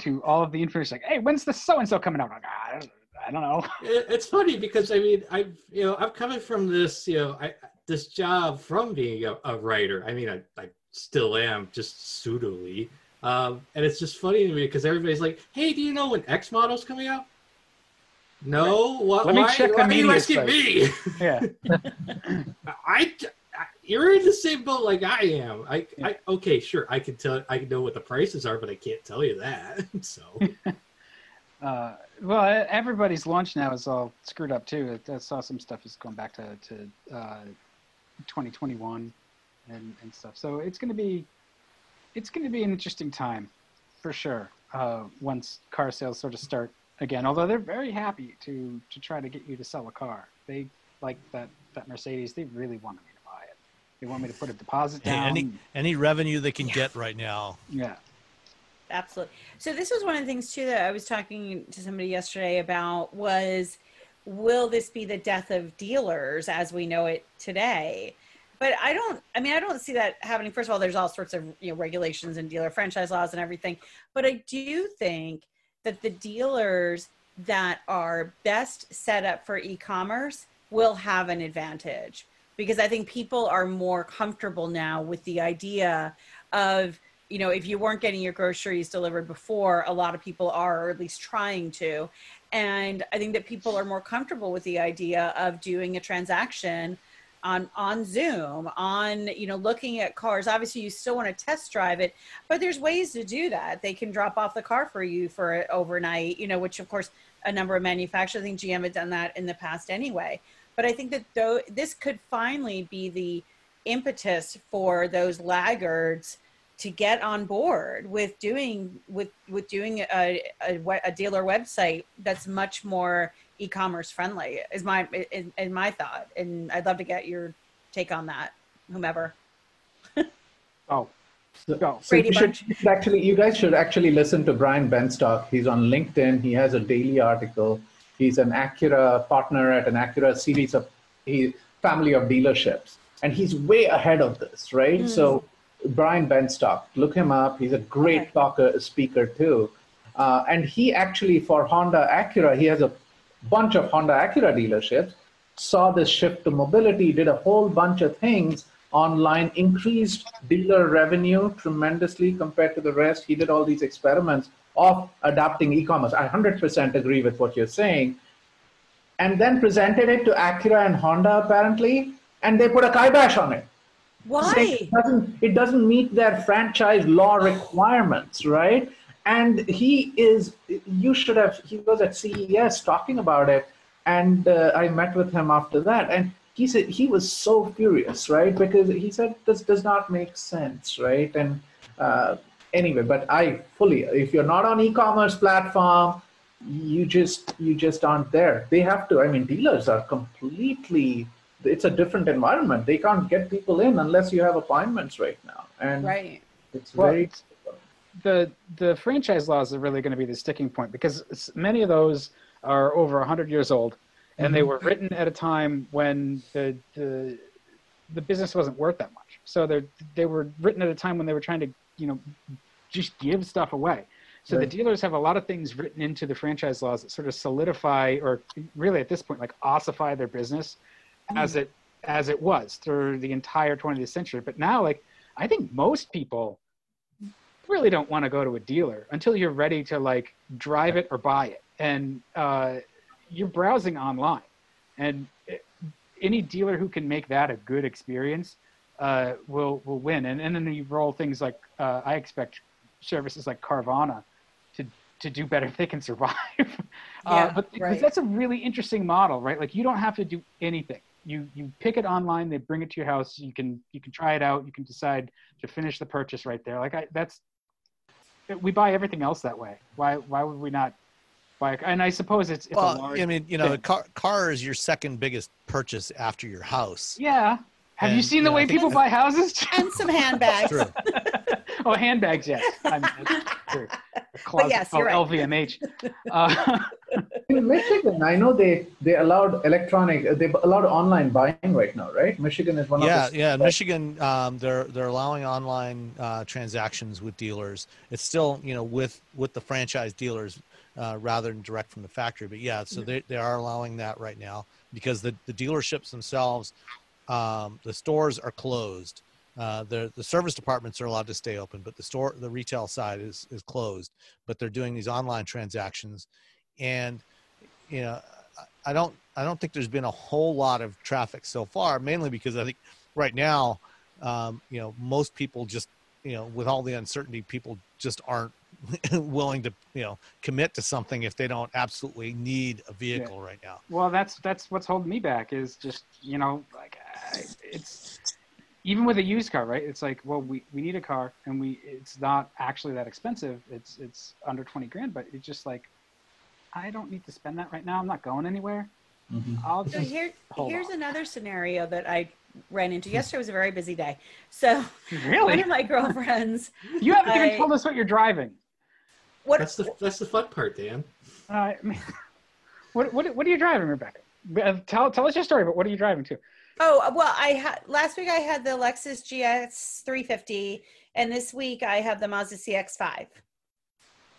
to all of the information. Like, hey, when's the so and so coming out? Like, "Ah, I don't, I don't know. <laughs> It, it's funny because I mean I've you know I'm coming from this you know I this job from being a, a writer. I mean I, I still am just pseudily, um, and it's just funny to me because everybody's like, "Hey, do you know when X model's coming out?" No, why, Let me why, check the why are you media asking site. me? <laughs> Yeah, I, I you're in the same boat like I am. I, I okay, sure, I can tell I know what the prices are, but I can't tell you that. <laughs> So <laughs> uh, well, everybody's launch now is all screwed up too. I saw some stuff is going back to to uh, 2021 and and stuff. So it's going to be it's going to be an interesting time for sure. Uh, once car sales sort of start again, although they're very happy to to try to get you to sell a car. They like that that Mercedes. They really wanted me to buy it. They want me to put a deposit Hey, down. any any revenue they can Yeah. get right now. yeah. Absolutely. So this was one of the things too that I was talking to somebody yesterday about was will this be the death of dealers as we know it today? But I don't I mean I don't see that happening. First of all, there's all sorts of you know regulations and dealer franchise laws and everything. But I do think that the dealers that are best set up for e-commerce will have an advantage because I think people are more comfortable now with the idea of you know, if you weren't getting your groceries delivered before, a lot of people are, or at least trying to. And I think that people are more comfortable with the idea of doing a transaction on on Zoom, on you know, looking at cars. Obviously, you still want to test drive it, but there's ways to do that. They can drop off the car for you for overnight, you know, which of course a number of manufacturers, I think GM had done that in the past anyway. But I think that though this could finally be the impetus for those laggards to get on board with doing with with doing a, a, a dealer website that's much more e-commerce friendly is my is, is my thought and i'd love to get your take on that whomever <laughs> Oh. So you should you should actually, you guys should actually listen to Brian Benstock. He's on LinkedIn. He has a daily article. He's an Acura partner at an Acura series of he, family of dealerships, and he's way ahead of this, right? Mm. So Brian Benstock, look him up. He's a great Okay. talker, speaker too, uh, and he actually for Honda Acura, he has a bunch of Honda Acura dealerships. Saw this shift to mobility, did a whole bunch of things online, increased dealer revenue tremendously compared to the rest. He did all these experiments of adapting e-commerce. I 100% agree with what you're saying. And then presented it to Acura and Honda apparently, and they put a kibosh on it. why It doesn't, it doesn't meet their franchise law requirements, right? And he is, you should have, he was at CES talking about it. And uh, I met with him after that. And he said, he was so furious, right? Because he said, this does not make sense, right? And uh, anyway, but I fully, if you're not on e-commerce platform, you just, you just aren't there. They have to, I mean, dealers are completely it's a different environment. They can't get people in unless you have appointments right now, and right it's Well, very. The the franchise laws are really going to be the sticking point because many of those are over 100 years old and they mm-hmm. were written at a time when the the the business wasn't worth that much. So they they were written at a time when they were trying to you know just give stuff away. So Right. the dealers have a lot of things written into the franchise laws that sort of solidify or really at this point like ossify their business hmm. as it as it was through the entire 20th century. But now like i think most people really don't want to go to a dealer until you're ready to like drive it or buy it. And uh, you're browsing online. And it, any dealer who can make that a good experience uh, will will win. And, and then you roll things like uh, i expect services like carvana to to do better if they can survive. <laughs> Uh, Yeah, but because right. that's a really interesting model right? Like you don't have to do anything. You you pick it online they bring it to your house. You can you can try it out. You can decide to finish the purchase right there. Like I, that's we buy everything else that way. Why why would we not buy a, and i suppose it's, it's a well, large I mean, you know, car car is your second biggest purchase after your house. yeah have you seen the know, way people buy houses <laughs> and some handbags. True. <laughs> oh handbags yes I'm, that's true. A closet yes, called you're right. lvmh <laughs> uh, In Michigan, I know they they allowed electronic, they allowed online buying right now, right? Michigan is one yeah, of the yeah. Michigan, um, they're they're allowing online uh, transactions with dealers. It's still you know with with the franchise dealers uh, rather than direct from the factory. But yeah, so they they are allowing that right now because the the dealerships themselves, um, the stores are closed. Uh, the the service departments are allowed to stay open, but the store the retail side is is closed. But they're doing these online transactions, and you know I- don't I don't think there's been a whole lot of traffic so far, mainly because I think right now, um, you know, most people just you know with all the uncertainty, people just aren't <laughs> willing to you know commit to something if they don't absolutely need a vehicle right now. Well, that's that's what's holding me back is just you know like I, it's even with a used car, right? It's like well we, we need a car and we it's not actually that expensive. It's it's under twenty grand, but it's just like I don't need to spend that right now. I'm not going anywhere. Mhm. I'll So just here, here's on. another scenario that I ran into. Yesterday was a very busy day. So one really. of my girlfriends, You haven't even told us what you're driving. What That's the that's the fun part, Dan. Uh, I mean, <laughs> what what what are you driving, Rebecca? Uh, Tell tell us your story. But what are you driving to? Oh well, I had last week I had the Lexus GS 350, and this week I have the Mazda CX5.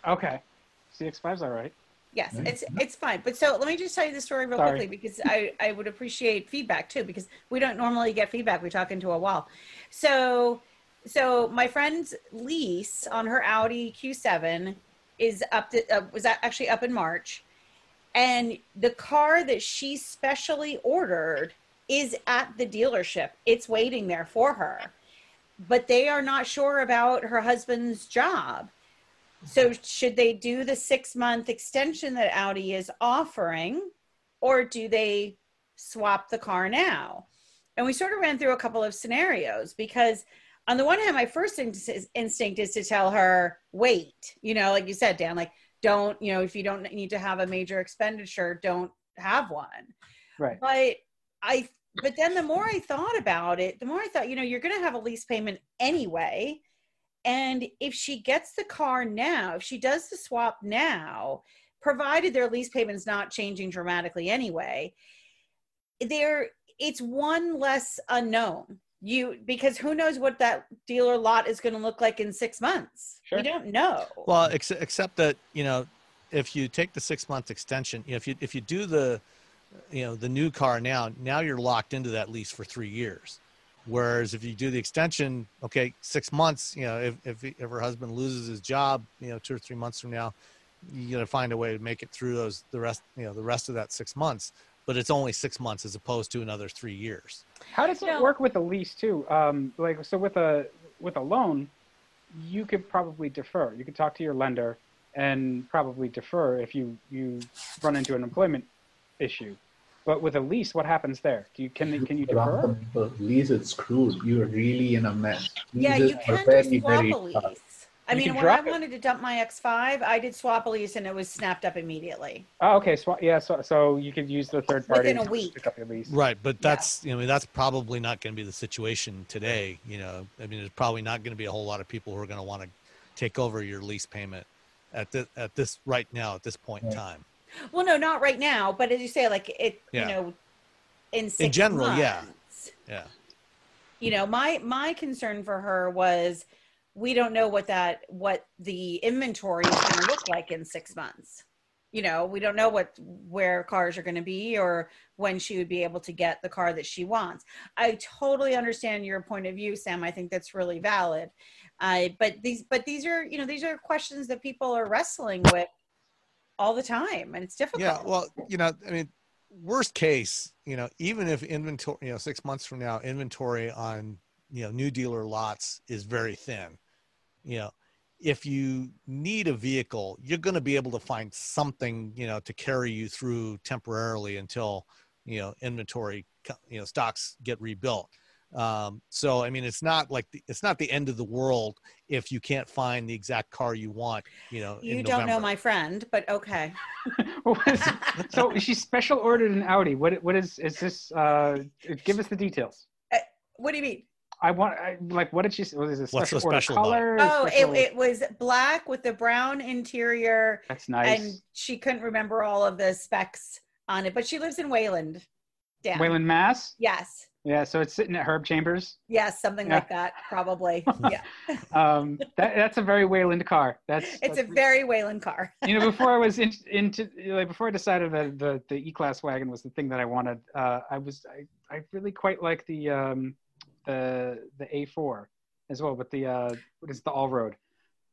Okay, CX5's all right. Yes, Nice. it's it's fine. But so let me just tell you the story real Sorry. quickly because I I would appreciate feedback too because we don't normally get feedback. We talk into a wall. So so my friend's lease on her Audi Q7 is up to, uh, was that actually up in March, and the car that she specially ordered is at the dealership. It's waiting there for her, but they are not sure about her husband's job. So should they do the six month extension that Audi is offering, or do they swap the car now? And we sort of ran through a couple of scenarios because on the one hand, my first instinct is to tell her, wait, you know, like you said, Dan, like don't, you know, if you don't need to have a major expenditure, don't have one. Right. But I, but then the more I thought about it, the more I thought, you know, you're going to have a lease payment anyway. And if she gets the car now, if she does the swap now, provided their lease payment's not changing dramatically anyway, there it's one less unknown. You because who knows what that dealer lot is going to look like in six months? Sure. We don't know. Well, ex- except that you know, if you take the six month extension, you know, if you if you do the, you know, the new car now, now you're locked into that lease for three years. Whereas if you do the extension, okay, six months, you know, if if, if her husband loses his job, you know, two or three months from now, you got to find a way to make it through those the rest, you know, the rest of that six months. But it's only six months as opposed to another three years. How does it No. work with a lease too? Um, like so with a with a loan, you could probably defer. You could talk to your lender and probably defer if you you run into an employment issue. But with a lease, what happens there? Do you can can you defer? People lease it's screwed. You're really in a mess. yeah, you can very, do swap very a tough. lease. I You mean, can when I drop it. wanted to dump my X5, I did swap lease and it was snapped up immediately. Oh, okay. So yeah, so so you could use the third party Within a to week. pick up your lease. Right, but that's you know that's probably not going to be the situation today. You know, I mean, there's probably not going to be a whole lot of people who are going to want to take over your lease payment at this at this right now at this point in Right. time. Well, no, not right now, but as you say, like it, Yeah. you know, in six general, yeah. months, Yeah. You know, my my concern for her was we don't know what that what the inventory is going to look like in six months. You know, we don't know what where cars are going to be or when she would be able to get the car that she wants. I totally understand your point of view, Sam. I think that's really valid. Uh, but these but these are you know these are questions that people are wrestling with all the time, and it's difficult. Yeah, well, you know, I mean, worst case, you know, even if inventory, you know, six months from now, inventory on you know new dealer lots is very thin. You know, if you need a vehicle, you're going to be able to find something, you know, to carry you through temporarily until you know inventory, you know, stocks get rebuilt. Um, so, I mean, it's not like the, it's not the end of the world if you can't find the exact car you want. You know, you in don't know my friend, but okay. <laughs> <laughs> What is- so she special ordered an Audi. What what is is this? Uh, give us the details. What do you mean? I want I, like what did she? say? Was it a What's special the order special color? Oh, Special- it, it was black with the brown interior, that's nice. and she couldn't remember all of the specs on it. But she lives in Wayland. Dan. Wayland, Mass. Yes. Yeah, so it's sitting at Herb Chambers. Yes, something Yeah. like that, probably. <laughs> Yeah. Um, that, that's a very Wayland car. That's It's a very Wayland car. <laughs> you know before I was in, <laughs> into like before I decided that the the E class wagon was the thing that I wanted. Uh, I was I, I really quite like the um, the the A4 as well, but the uh, what is the all road?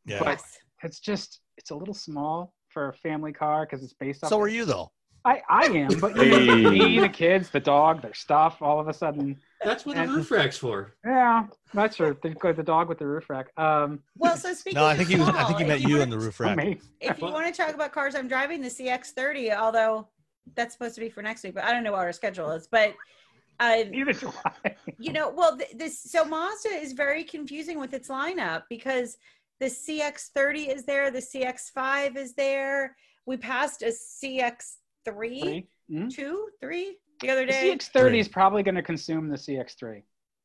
Yeah. But it's just it's a little small for a family car because it's based off. So are you though? I I am, but you know, Hey. me, the kids, the dog, their stuff. All of a sudden, That's what the roof rack's for. yeah, that's true. They've the dog with the roof rack. Um, Well, so speaking No, I think he was. I think he small, met you in the roof rack. <laughs> me. If you want to talk about cars I'm driving, the CX30, although that's supposed to be for next week, but I don't know what our schedule is. But uh, Neither do I. you know, well, th- this so Mazda is very confusing with its lineup because the CX30 is there, the CX5 is there. We passed a CX3, Three. Mhm. two, three the other The day. CX30 is probably going to consume the CX3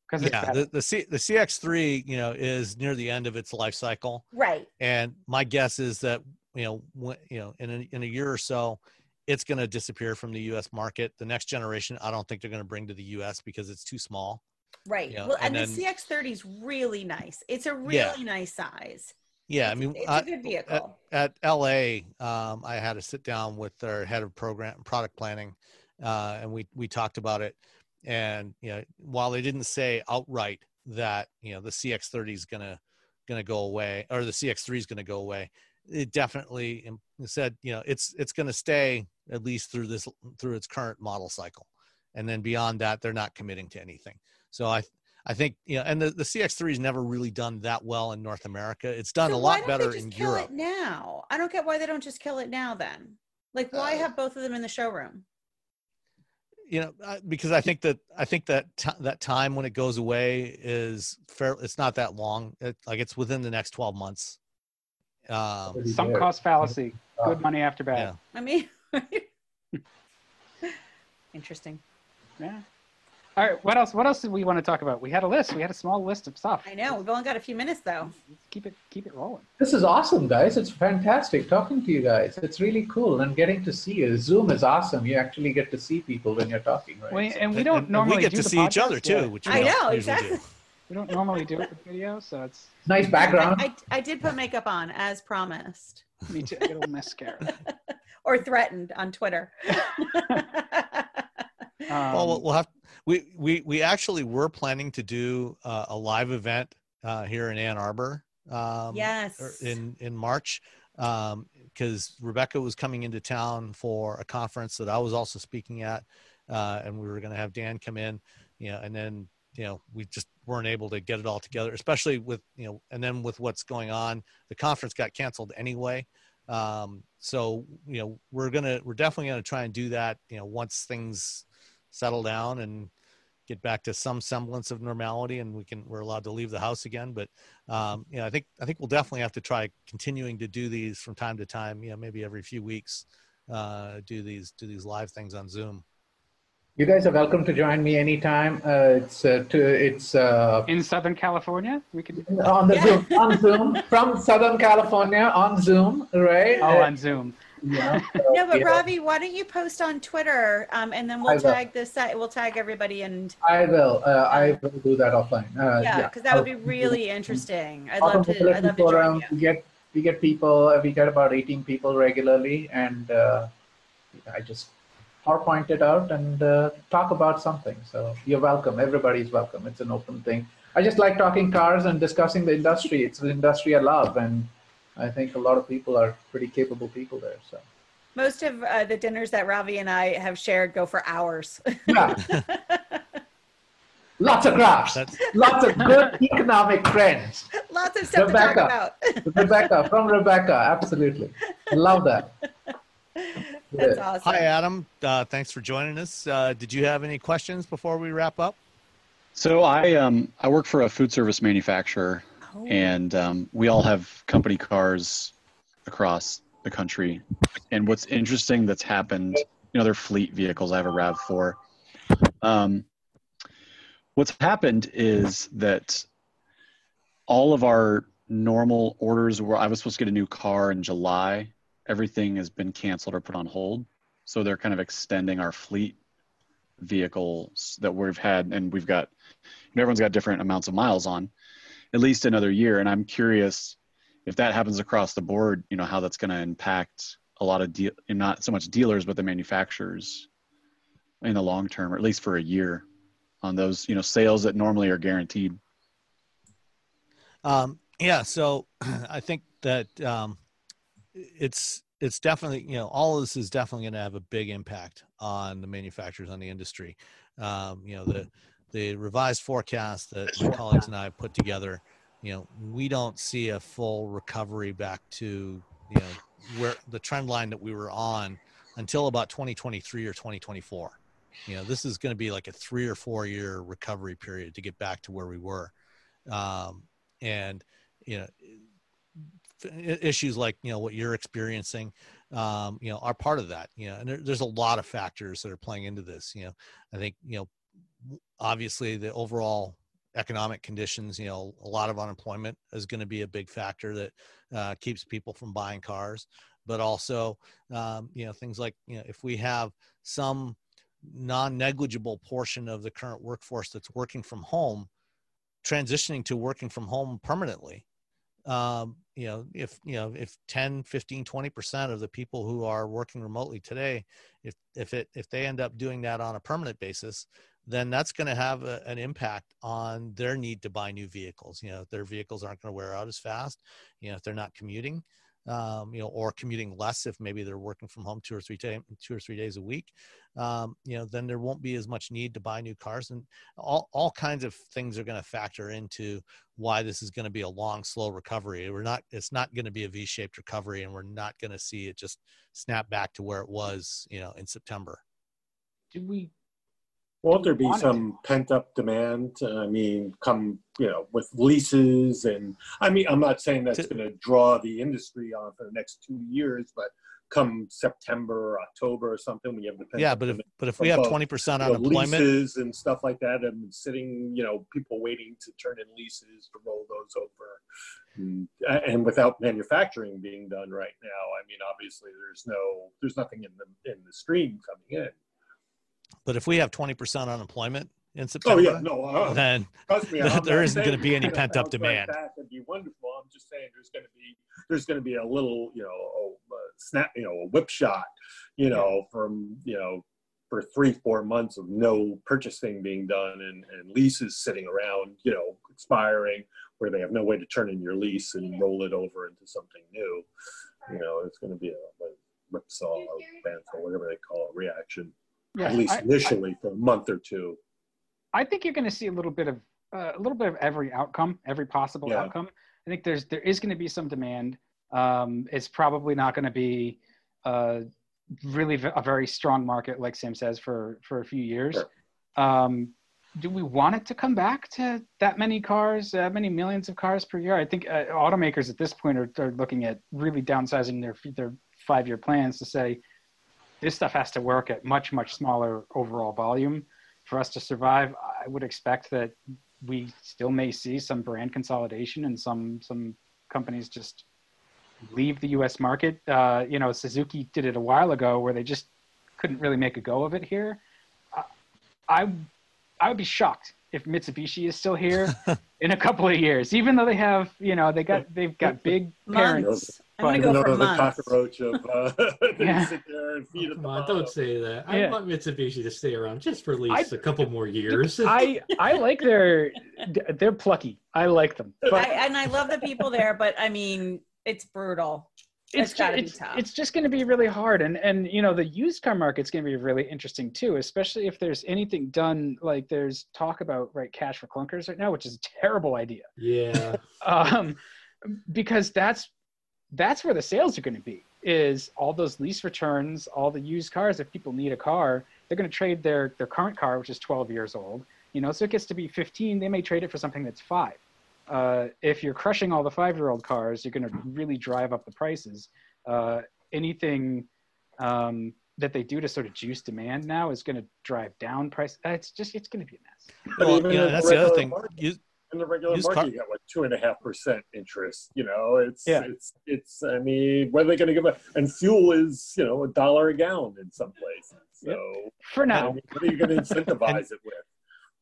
because Yeah, the the, C, the CX3, you know, is near the end of its life cycle, Right. and my guess is that you know, when, you know, in a, in a year or so, it's going to disappear from the U.S. market. The next generation, I don't think they're going to bring to the U.S. because it's too small. Right. Yeah, well, and, and the CX30 is really nice. It's a really Yeah. nice size. Yeah, I mean, it's I- a good vehicle. at LA, um, I had to sit down with their head of program product planning, uh, and we we talked about it. And you know, while they didn't say outright that you know the CX30 is gonna gonna go away or the CX3 is gonna go away, it definitely said you know it's it's gonna stay at least through this through its current model cycle, and then beyond that, they're not committing to anything. So I. I think you know, and the, the CX3 has never really done that well in North America. It's done So a lot better they just in kill Europe. it now? I don't get why they don't just kill it now. Then, like, why Uh, have both of them in the showroom? you know because i think that i think that t- that time when it goes away is fair it's not that long it, like it's within the next 12 months um sunk cost fallacy. Good money after bad. yeah I mean, <laughs> interesting. Yeah. All right. What else? What else did we want to talk about? We had a list. We had a small list of stuff. I know we've only got a few minutes though. Keep it. Keep it rolling. This is awesome, guys. It's fantastic talking to you guys. It's really cool and getting to see you. Zoom is awesome. You actually get to see people when you're talking, right? We, and we don't and, and normally we get do to the see each other too yeah. which we I don't know, usually exactly. Do. We don't normally do it with video, so it's nice background. I, I, I did put makeup on as promised me too. A little mascara. <laughs> or threatened on Twitter. <laughs> Um, well we'll- we'll have we we we actually were planning to do uh, a live event uh here in ann arbor um yes. in in march um because rebecca was coming into town for a conference that i was also speaking at uh and we were going to have dan come in you know and then you know we just weren't able to get it all together especially with you know and then with what's going on the conference got canceled anyway. Um so you know we're gonna we're definitely gonna try and do that you know once things settle down and get back to some semblance of normality and we can we're allowed to leave the house again. But um you know i think i think we'll definitely have to try continuing to do these from time to time you know maybe every few weeks uh do these do these live things on zoom You guys are welcome to join me anytime. Uh, it's uh, to, it's uh, In Southern California, we could on the Yeah. Zoom on Zoom from Southern California on Zoom, right? oh Uh, on Zoom. yeah. <laughs> No, but Yeah. Ravi, why don't you post on Twitter, um, and then we'll will. tag this. We'll tag everybody, and I will. Uh, I will do that offline. Uh, yeah, because that would be I'll- really interesting. I'd love to. I'd love to join forum, you. We get we get people. uh, We get about 18 people regularly, and uh, I just PowerPoint it out and uh, talk about something. So you're welcome. Everybody's welcome. It's an open thing. I just like talking cars and discussing the industry. It's an industry I love, and I think a lot of people are pretty capable people there. So Most of uh, the dinners that Ravi and I have shared go for hours. yeah, <laughs> lots of graphs, That's lots of good economic trends. Lots of stuff Rebecca. to talk about. Rebecca from Rebecca, absolutely. Love that. <laughs> That's awesome. Hi, Adam. Uh, thanks for joining us. Uh, did you have any questions before we wrap up? So I um I work for a food service manufacturer, Oh. and um, we all have company cars across the country. And what's interesting that's happened, you know, they're fleet vehicles. I have a Rav Four. Um, what's happened is that all of our normal orders were I was supposed to get a new car in July. Everything has been canceled or put on hold. So they're kind of extending our fleet vehicles that we've had and we've got everyone's got different amounts of miles on at least another year and i'm curious if that happens across the board you know how that's going to impact a lot of deal not so much dealers but the manufacturers in the long term or at least for a year on those you know sales that normally are guaranteed Um, yeah, so <clears throat> I think that um, it's it's definitely you know all of this is definitely going to have a big impact on the manufacturers on the industry. Um, you know the the revised forecast that my colleagues and I have put together. You know we don't see a full recovery back to you know where the trend line that we were on until about 2023 or 2024. You know this is going to be like a three or four year recovery period to get back to where we were. Um, and you know issues like you know what you're experiencing um, you know are part of that you know and there, there's a lot of factors that are playing into this you know. I think you know obviously the overall economic conditions you know a lot of unemployment is going to be a big factor that uh, keeps people from buying cars but also um, you know things like you know if we have some non-negligible portion of the current workforce that's working from home transitioning to working from home permanently um, you know if you know if 10 15 20% of the people who are working remotely today if if it if they end up doing that on a permanent basis then that's going to have a, an impact on their need to buy new vehicles. You know their vehicles aren't going to wear out as fast. You know if they're not commuting um, you know or commuting less if maybe they're working from home two or three day, two or three days a week um, you know then there won't be as much need to buy new cars and all, all kinds of things are going to factor into why this is going to be a long slow recovery we're not it's not going to be a v-shaped recovery and we're not going to see it just snap back to where it was you know in september Did we? Won't there be some pent up demand? Uh, I mean, come, you know, with leases and I mean, I'm not saying that's going to draw the industry on for the next two years, but come September, or October or something, we have the pent yeah but if but if we have 20% you know, unemployment leases and stuff like that and sitting, you know, people waiting to turn in leases to roll those over. And, and without manufacturing being done right now, I mean, obviously there's no, there's nothing in the, in the stream coming in. But if we have 20% unemployment in Oh september yeah, no, uh, then Trust me, <laughs> There I'm not isn't gonna be any pent-up bounce right demand. back and be wonderful. I'm just saying there's going to be there's going to be a little you know a, a snap you know a whip shot you know from you know for three four months of no purchasing being done and, and leases sitting around you know expiring where they have no way to turn in your lease and roll it over into something new. You know, it's going to be a, a whipsaw, a bandsaw, whatever they call it, reaction. Yeah, at least I- I- initially for a month or two. I think you're going to see a little bit of uh, a little bit of every outcome, every possible Yeah. outcome. I think there's there is going to be some demand. Um, it's probably not going to be uh, really v- a very strong market, like Sam says, for for a few years. Sure. Um, do we want it to come back to that many cars, that many millions of cars per year? I think uh, automakers at this point are, are looking at really downsizing their their five year plans to say this stuff has to work at much much smaller overall volume for us to survive. I would expect that we still may see some brand consolidation and some some companies just leave the U.S. market. Uh, you know, Suzuki did it a while ago where they just couldn't really make a go of it here. I I, I would be shocked if Mitsubishi is still here <laughs> in a couple of years, even though they have you know they got they've got big parents. Months. I'm gonna go though for the cockroach of uh, <laughs> Yeah. sit there and feed at the Come on, don't say that. I want Mitsubishi to stay around just for at least a couple more years. I I like their they're plucky. I like them, but I, and I love the people there, but I mean, it's brutal. it's It's gotta ju- be it's, it's just going to be really hard and and you know the used car market's going to be really interesting too especially if there's anything done like there's talk about right cash for clunkers right now which is a terrible idea yeah. um because that's that's where the sales are going to be is all those lease returns all the used cars. If people need a car they're going to trade their their current car which is 12 years old you know so it gets to be 15 they may trade it for something that's five. Uh, if you're crushing all the five year old cars you're going to really drive up the prices. Uh, anything um, that they do to sort of juice demand now is going to drive down price. Uh, it's just it's going to be a mess. But Well, even you know, that's the other thing. market- You, in the regular Used market, car- you got like two and a half percent interest. You know, it's Yeah. it's it's. I mean, what are they going to give a? And fuel is you know a dollar a gallon in some places. So for I now mean, what are you going to incentivize it with?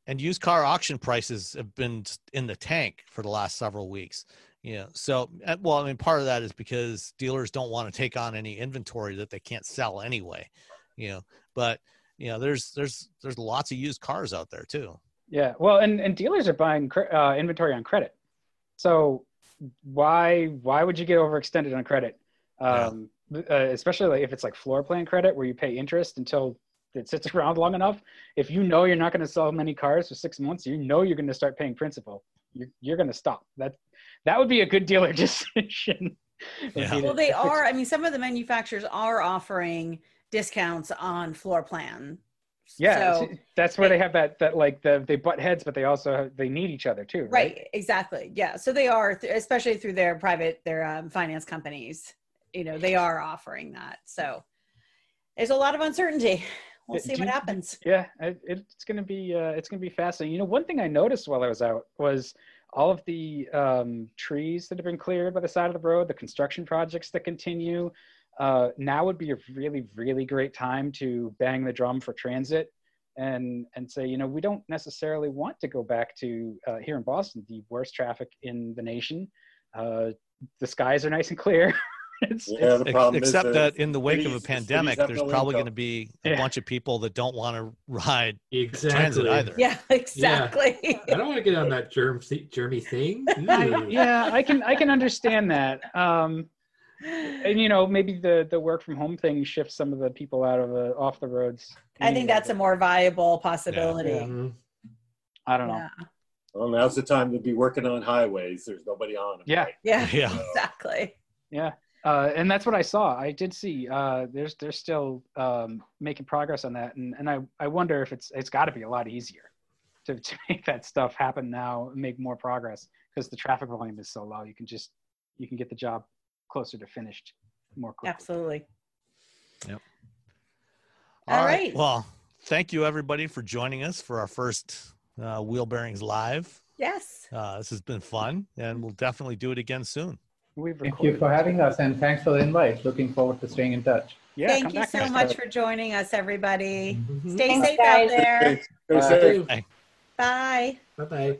and used car auction prices have been in the tank for the last several weeks. You know, so uh, well, I mean, part of that is because dealers don't want to take on any inventory that they can't sell anyway. You know, but you know, there's there's there's lots of used cars out there too. Yeah, well, and, and dealers are buying cre- uh, inventory on credit, so why why would you get overextended on credit? Um, uh, especially like if it's like floor plan credit where you pay interest until it sits <laughs> around long enough. If you know you're not going to sell many cars for six months, you know you're going to start paying principal. You're, you're going to stop. That that would be a good dealer <laughs> decision. If Yeah. Well, they are. I mean, some of the manufacturers are offering discounts on floor plan. Yeah, So, <laughs> that's where they have that that like the they butt heads, but they also have, they need each other too. Right. right. Exactly. Yeah. So they are, especially through their private, their um, finance companies. You know, they are offering that. So there's a lot of uncertainty. We'll see do what you- happens. Yeah, it, it's gonna be uh, it's gonna be fascinating. You know, one thing I noticed while I was out was all of the um, trees that have been cleared by the side of the road, the construction projects that continue. Uh, now would be a really really great time to bang the drum for transit and and say you know we don't necessarily want to go back to uh, here in Boston the worst traffic in the nation. Uh, the skies are nice and clear. <laughs> it's, Yeah, the Ex- problem is Except that the in the wake of a cities- the pandemic, there's probably going to be a Yeah. bunch of people that don't want to <laughs> ride transit Exactly. either. Yeah, exactly. I don't want to get on that germ th- germy thing. I, yeah, I can I can understand that. Um, and you know maybe the the work from home thing shifts some of the people out of the off the roads I think that's a more viable possibility. Mhm. i don't know Yeah. Well, now's the time to be working on highways. There's nobody on them. yeah Yeah. <laughs> Yeah. Exactly. yeah uh, and that's what i saw i did see uh, there's they're still um, making progress on that and, and i i wonder if it's it's got to be a lot easier to, to make that stuff happen now and make more progress because the traffic volume is so low you can just you can get the job closer to finished more quickly Absolutely. All All right. right. Well, thank you everybody for joining us for our first uh, Wheel Bearings Live. Yes. Uh, this has been fun, and we'll definitely do it again soon. We've Thank you for having us and thanks for the invite. Looking forward to staying in touch. yeah Thank you so much time. for joining us, everybody. Mhm. Stay Thanks, safe out there. Stay safe. Bye. Bye bye.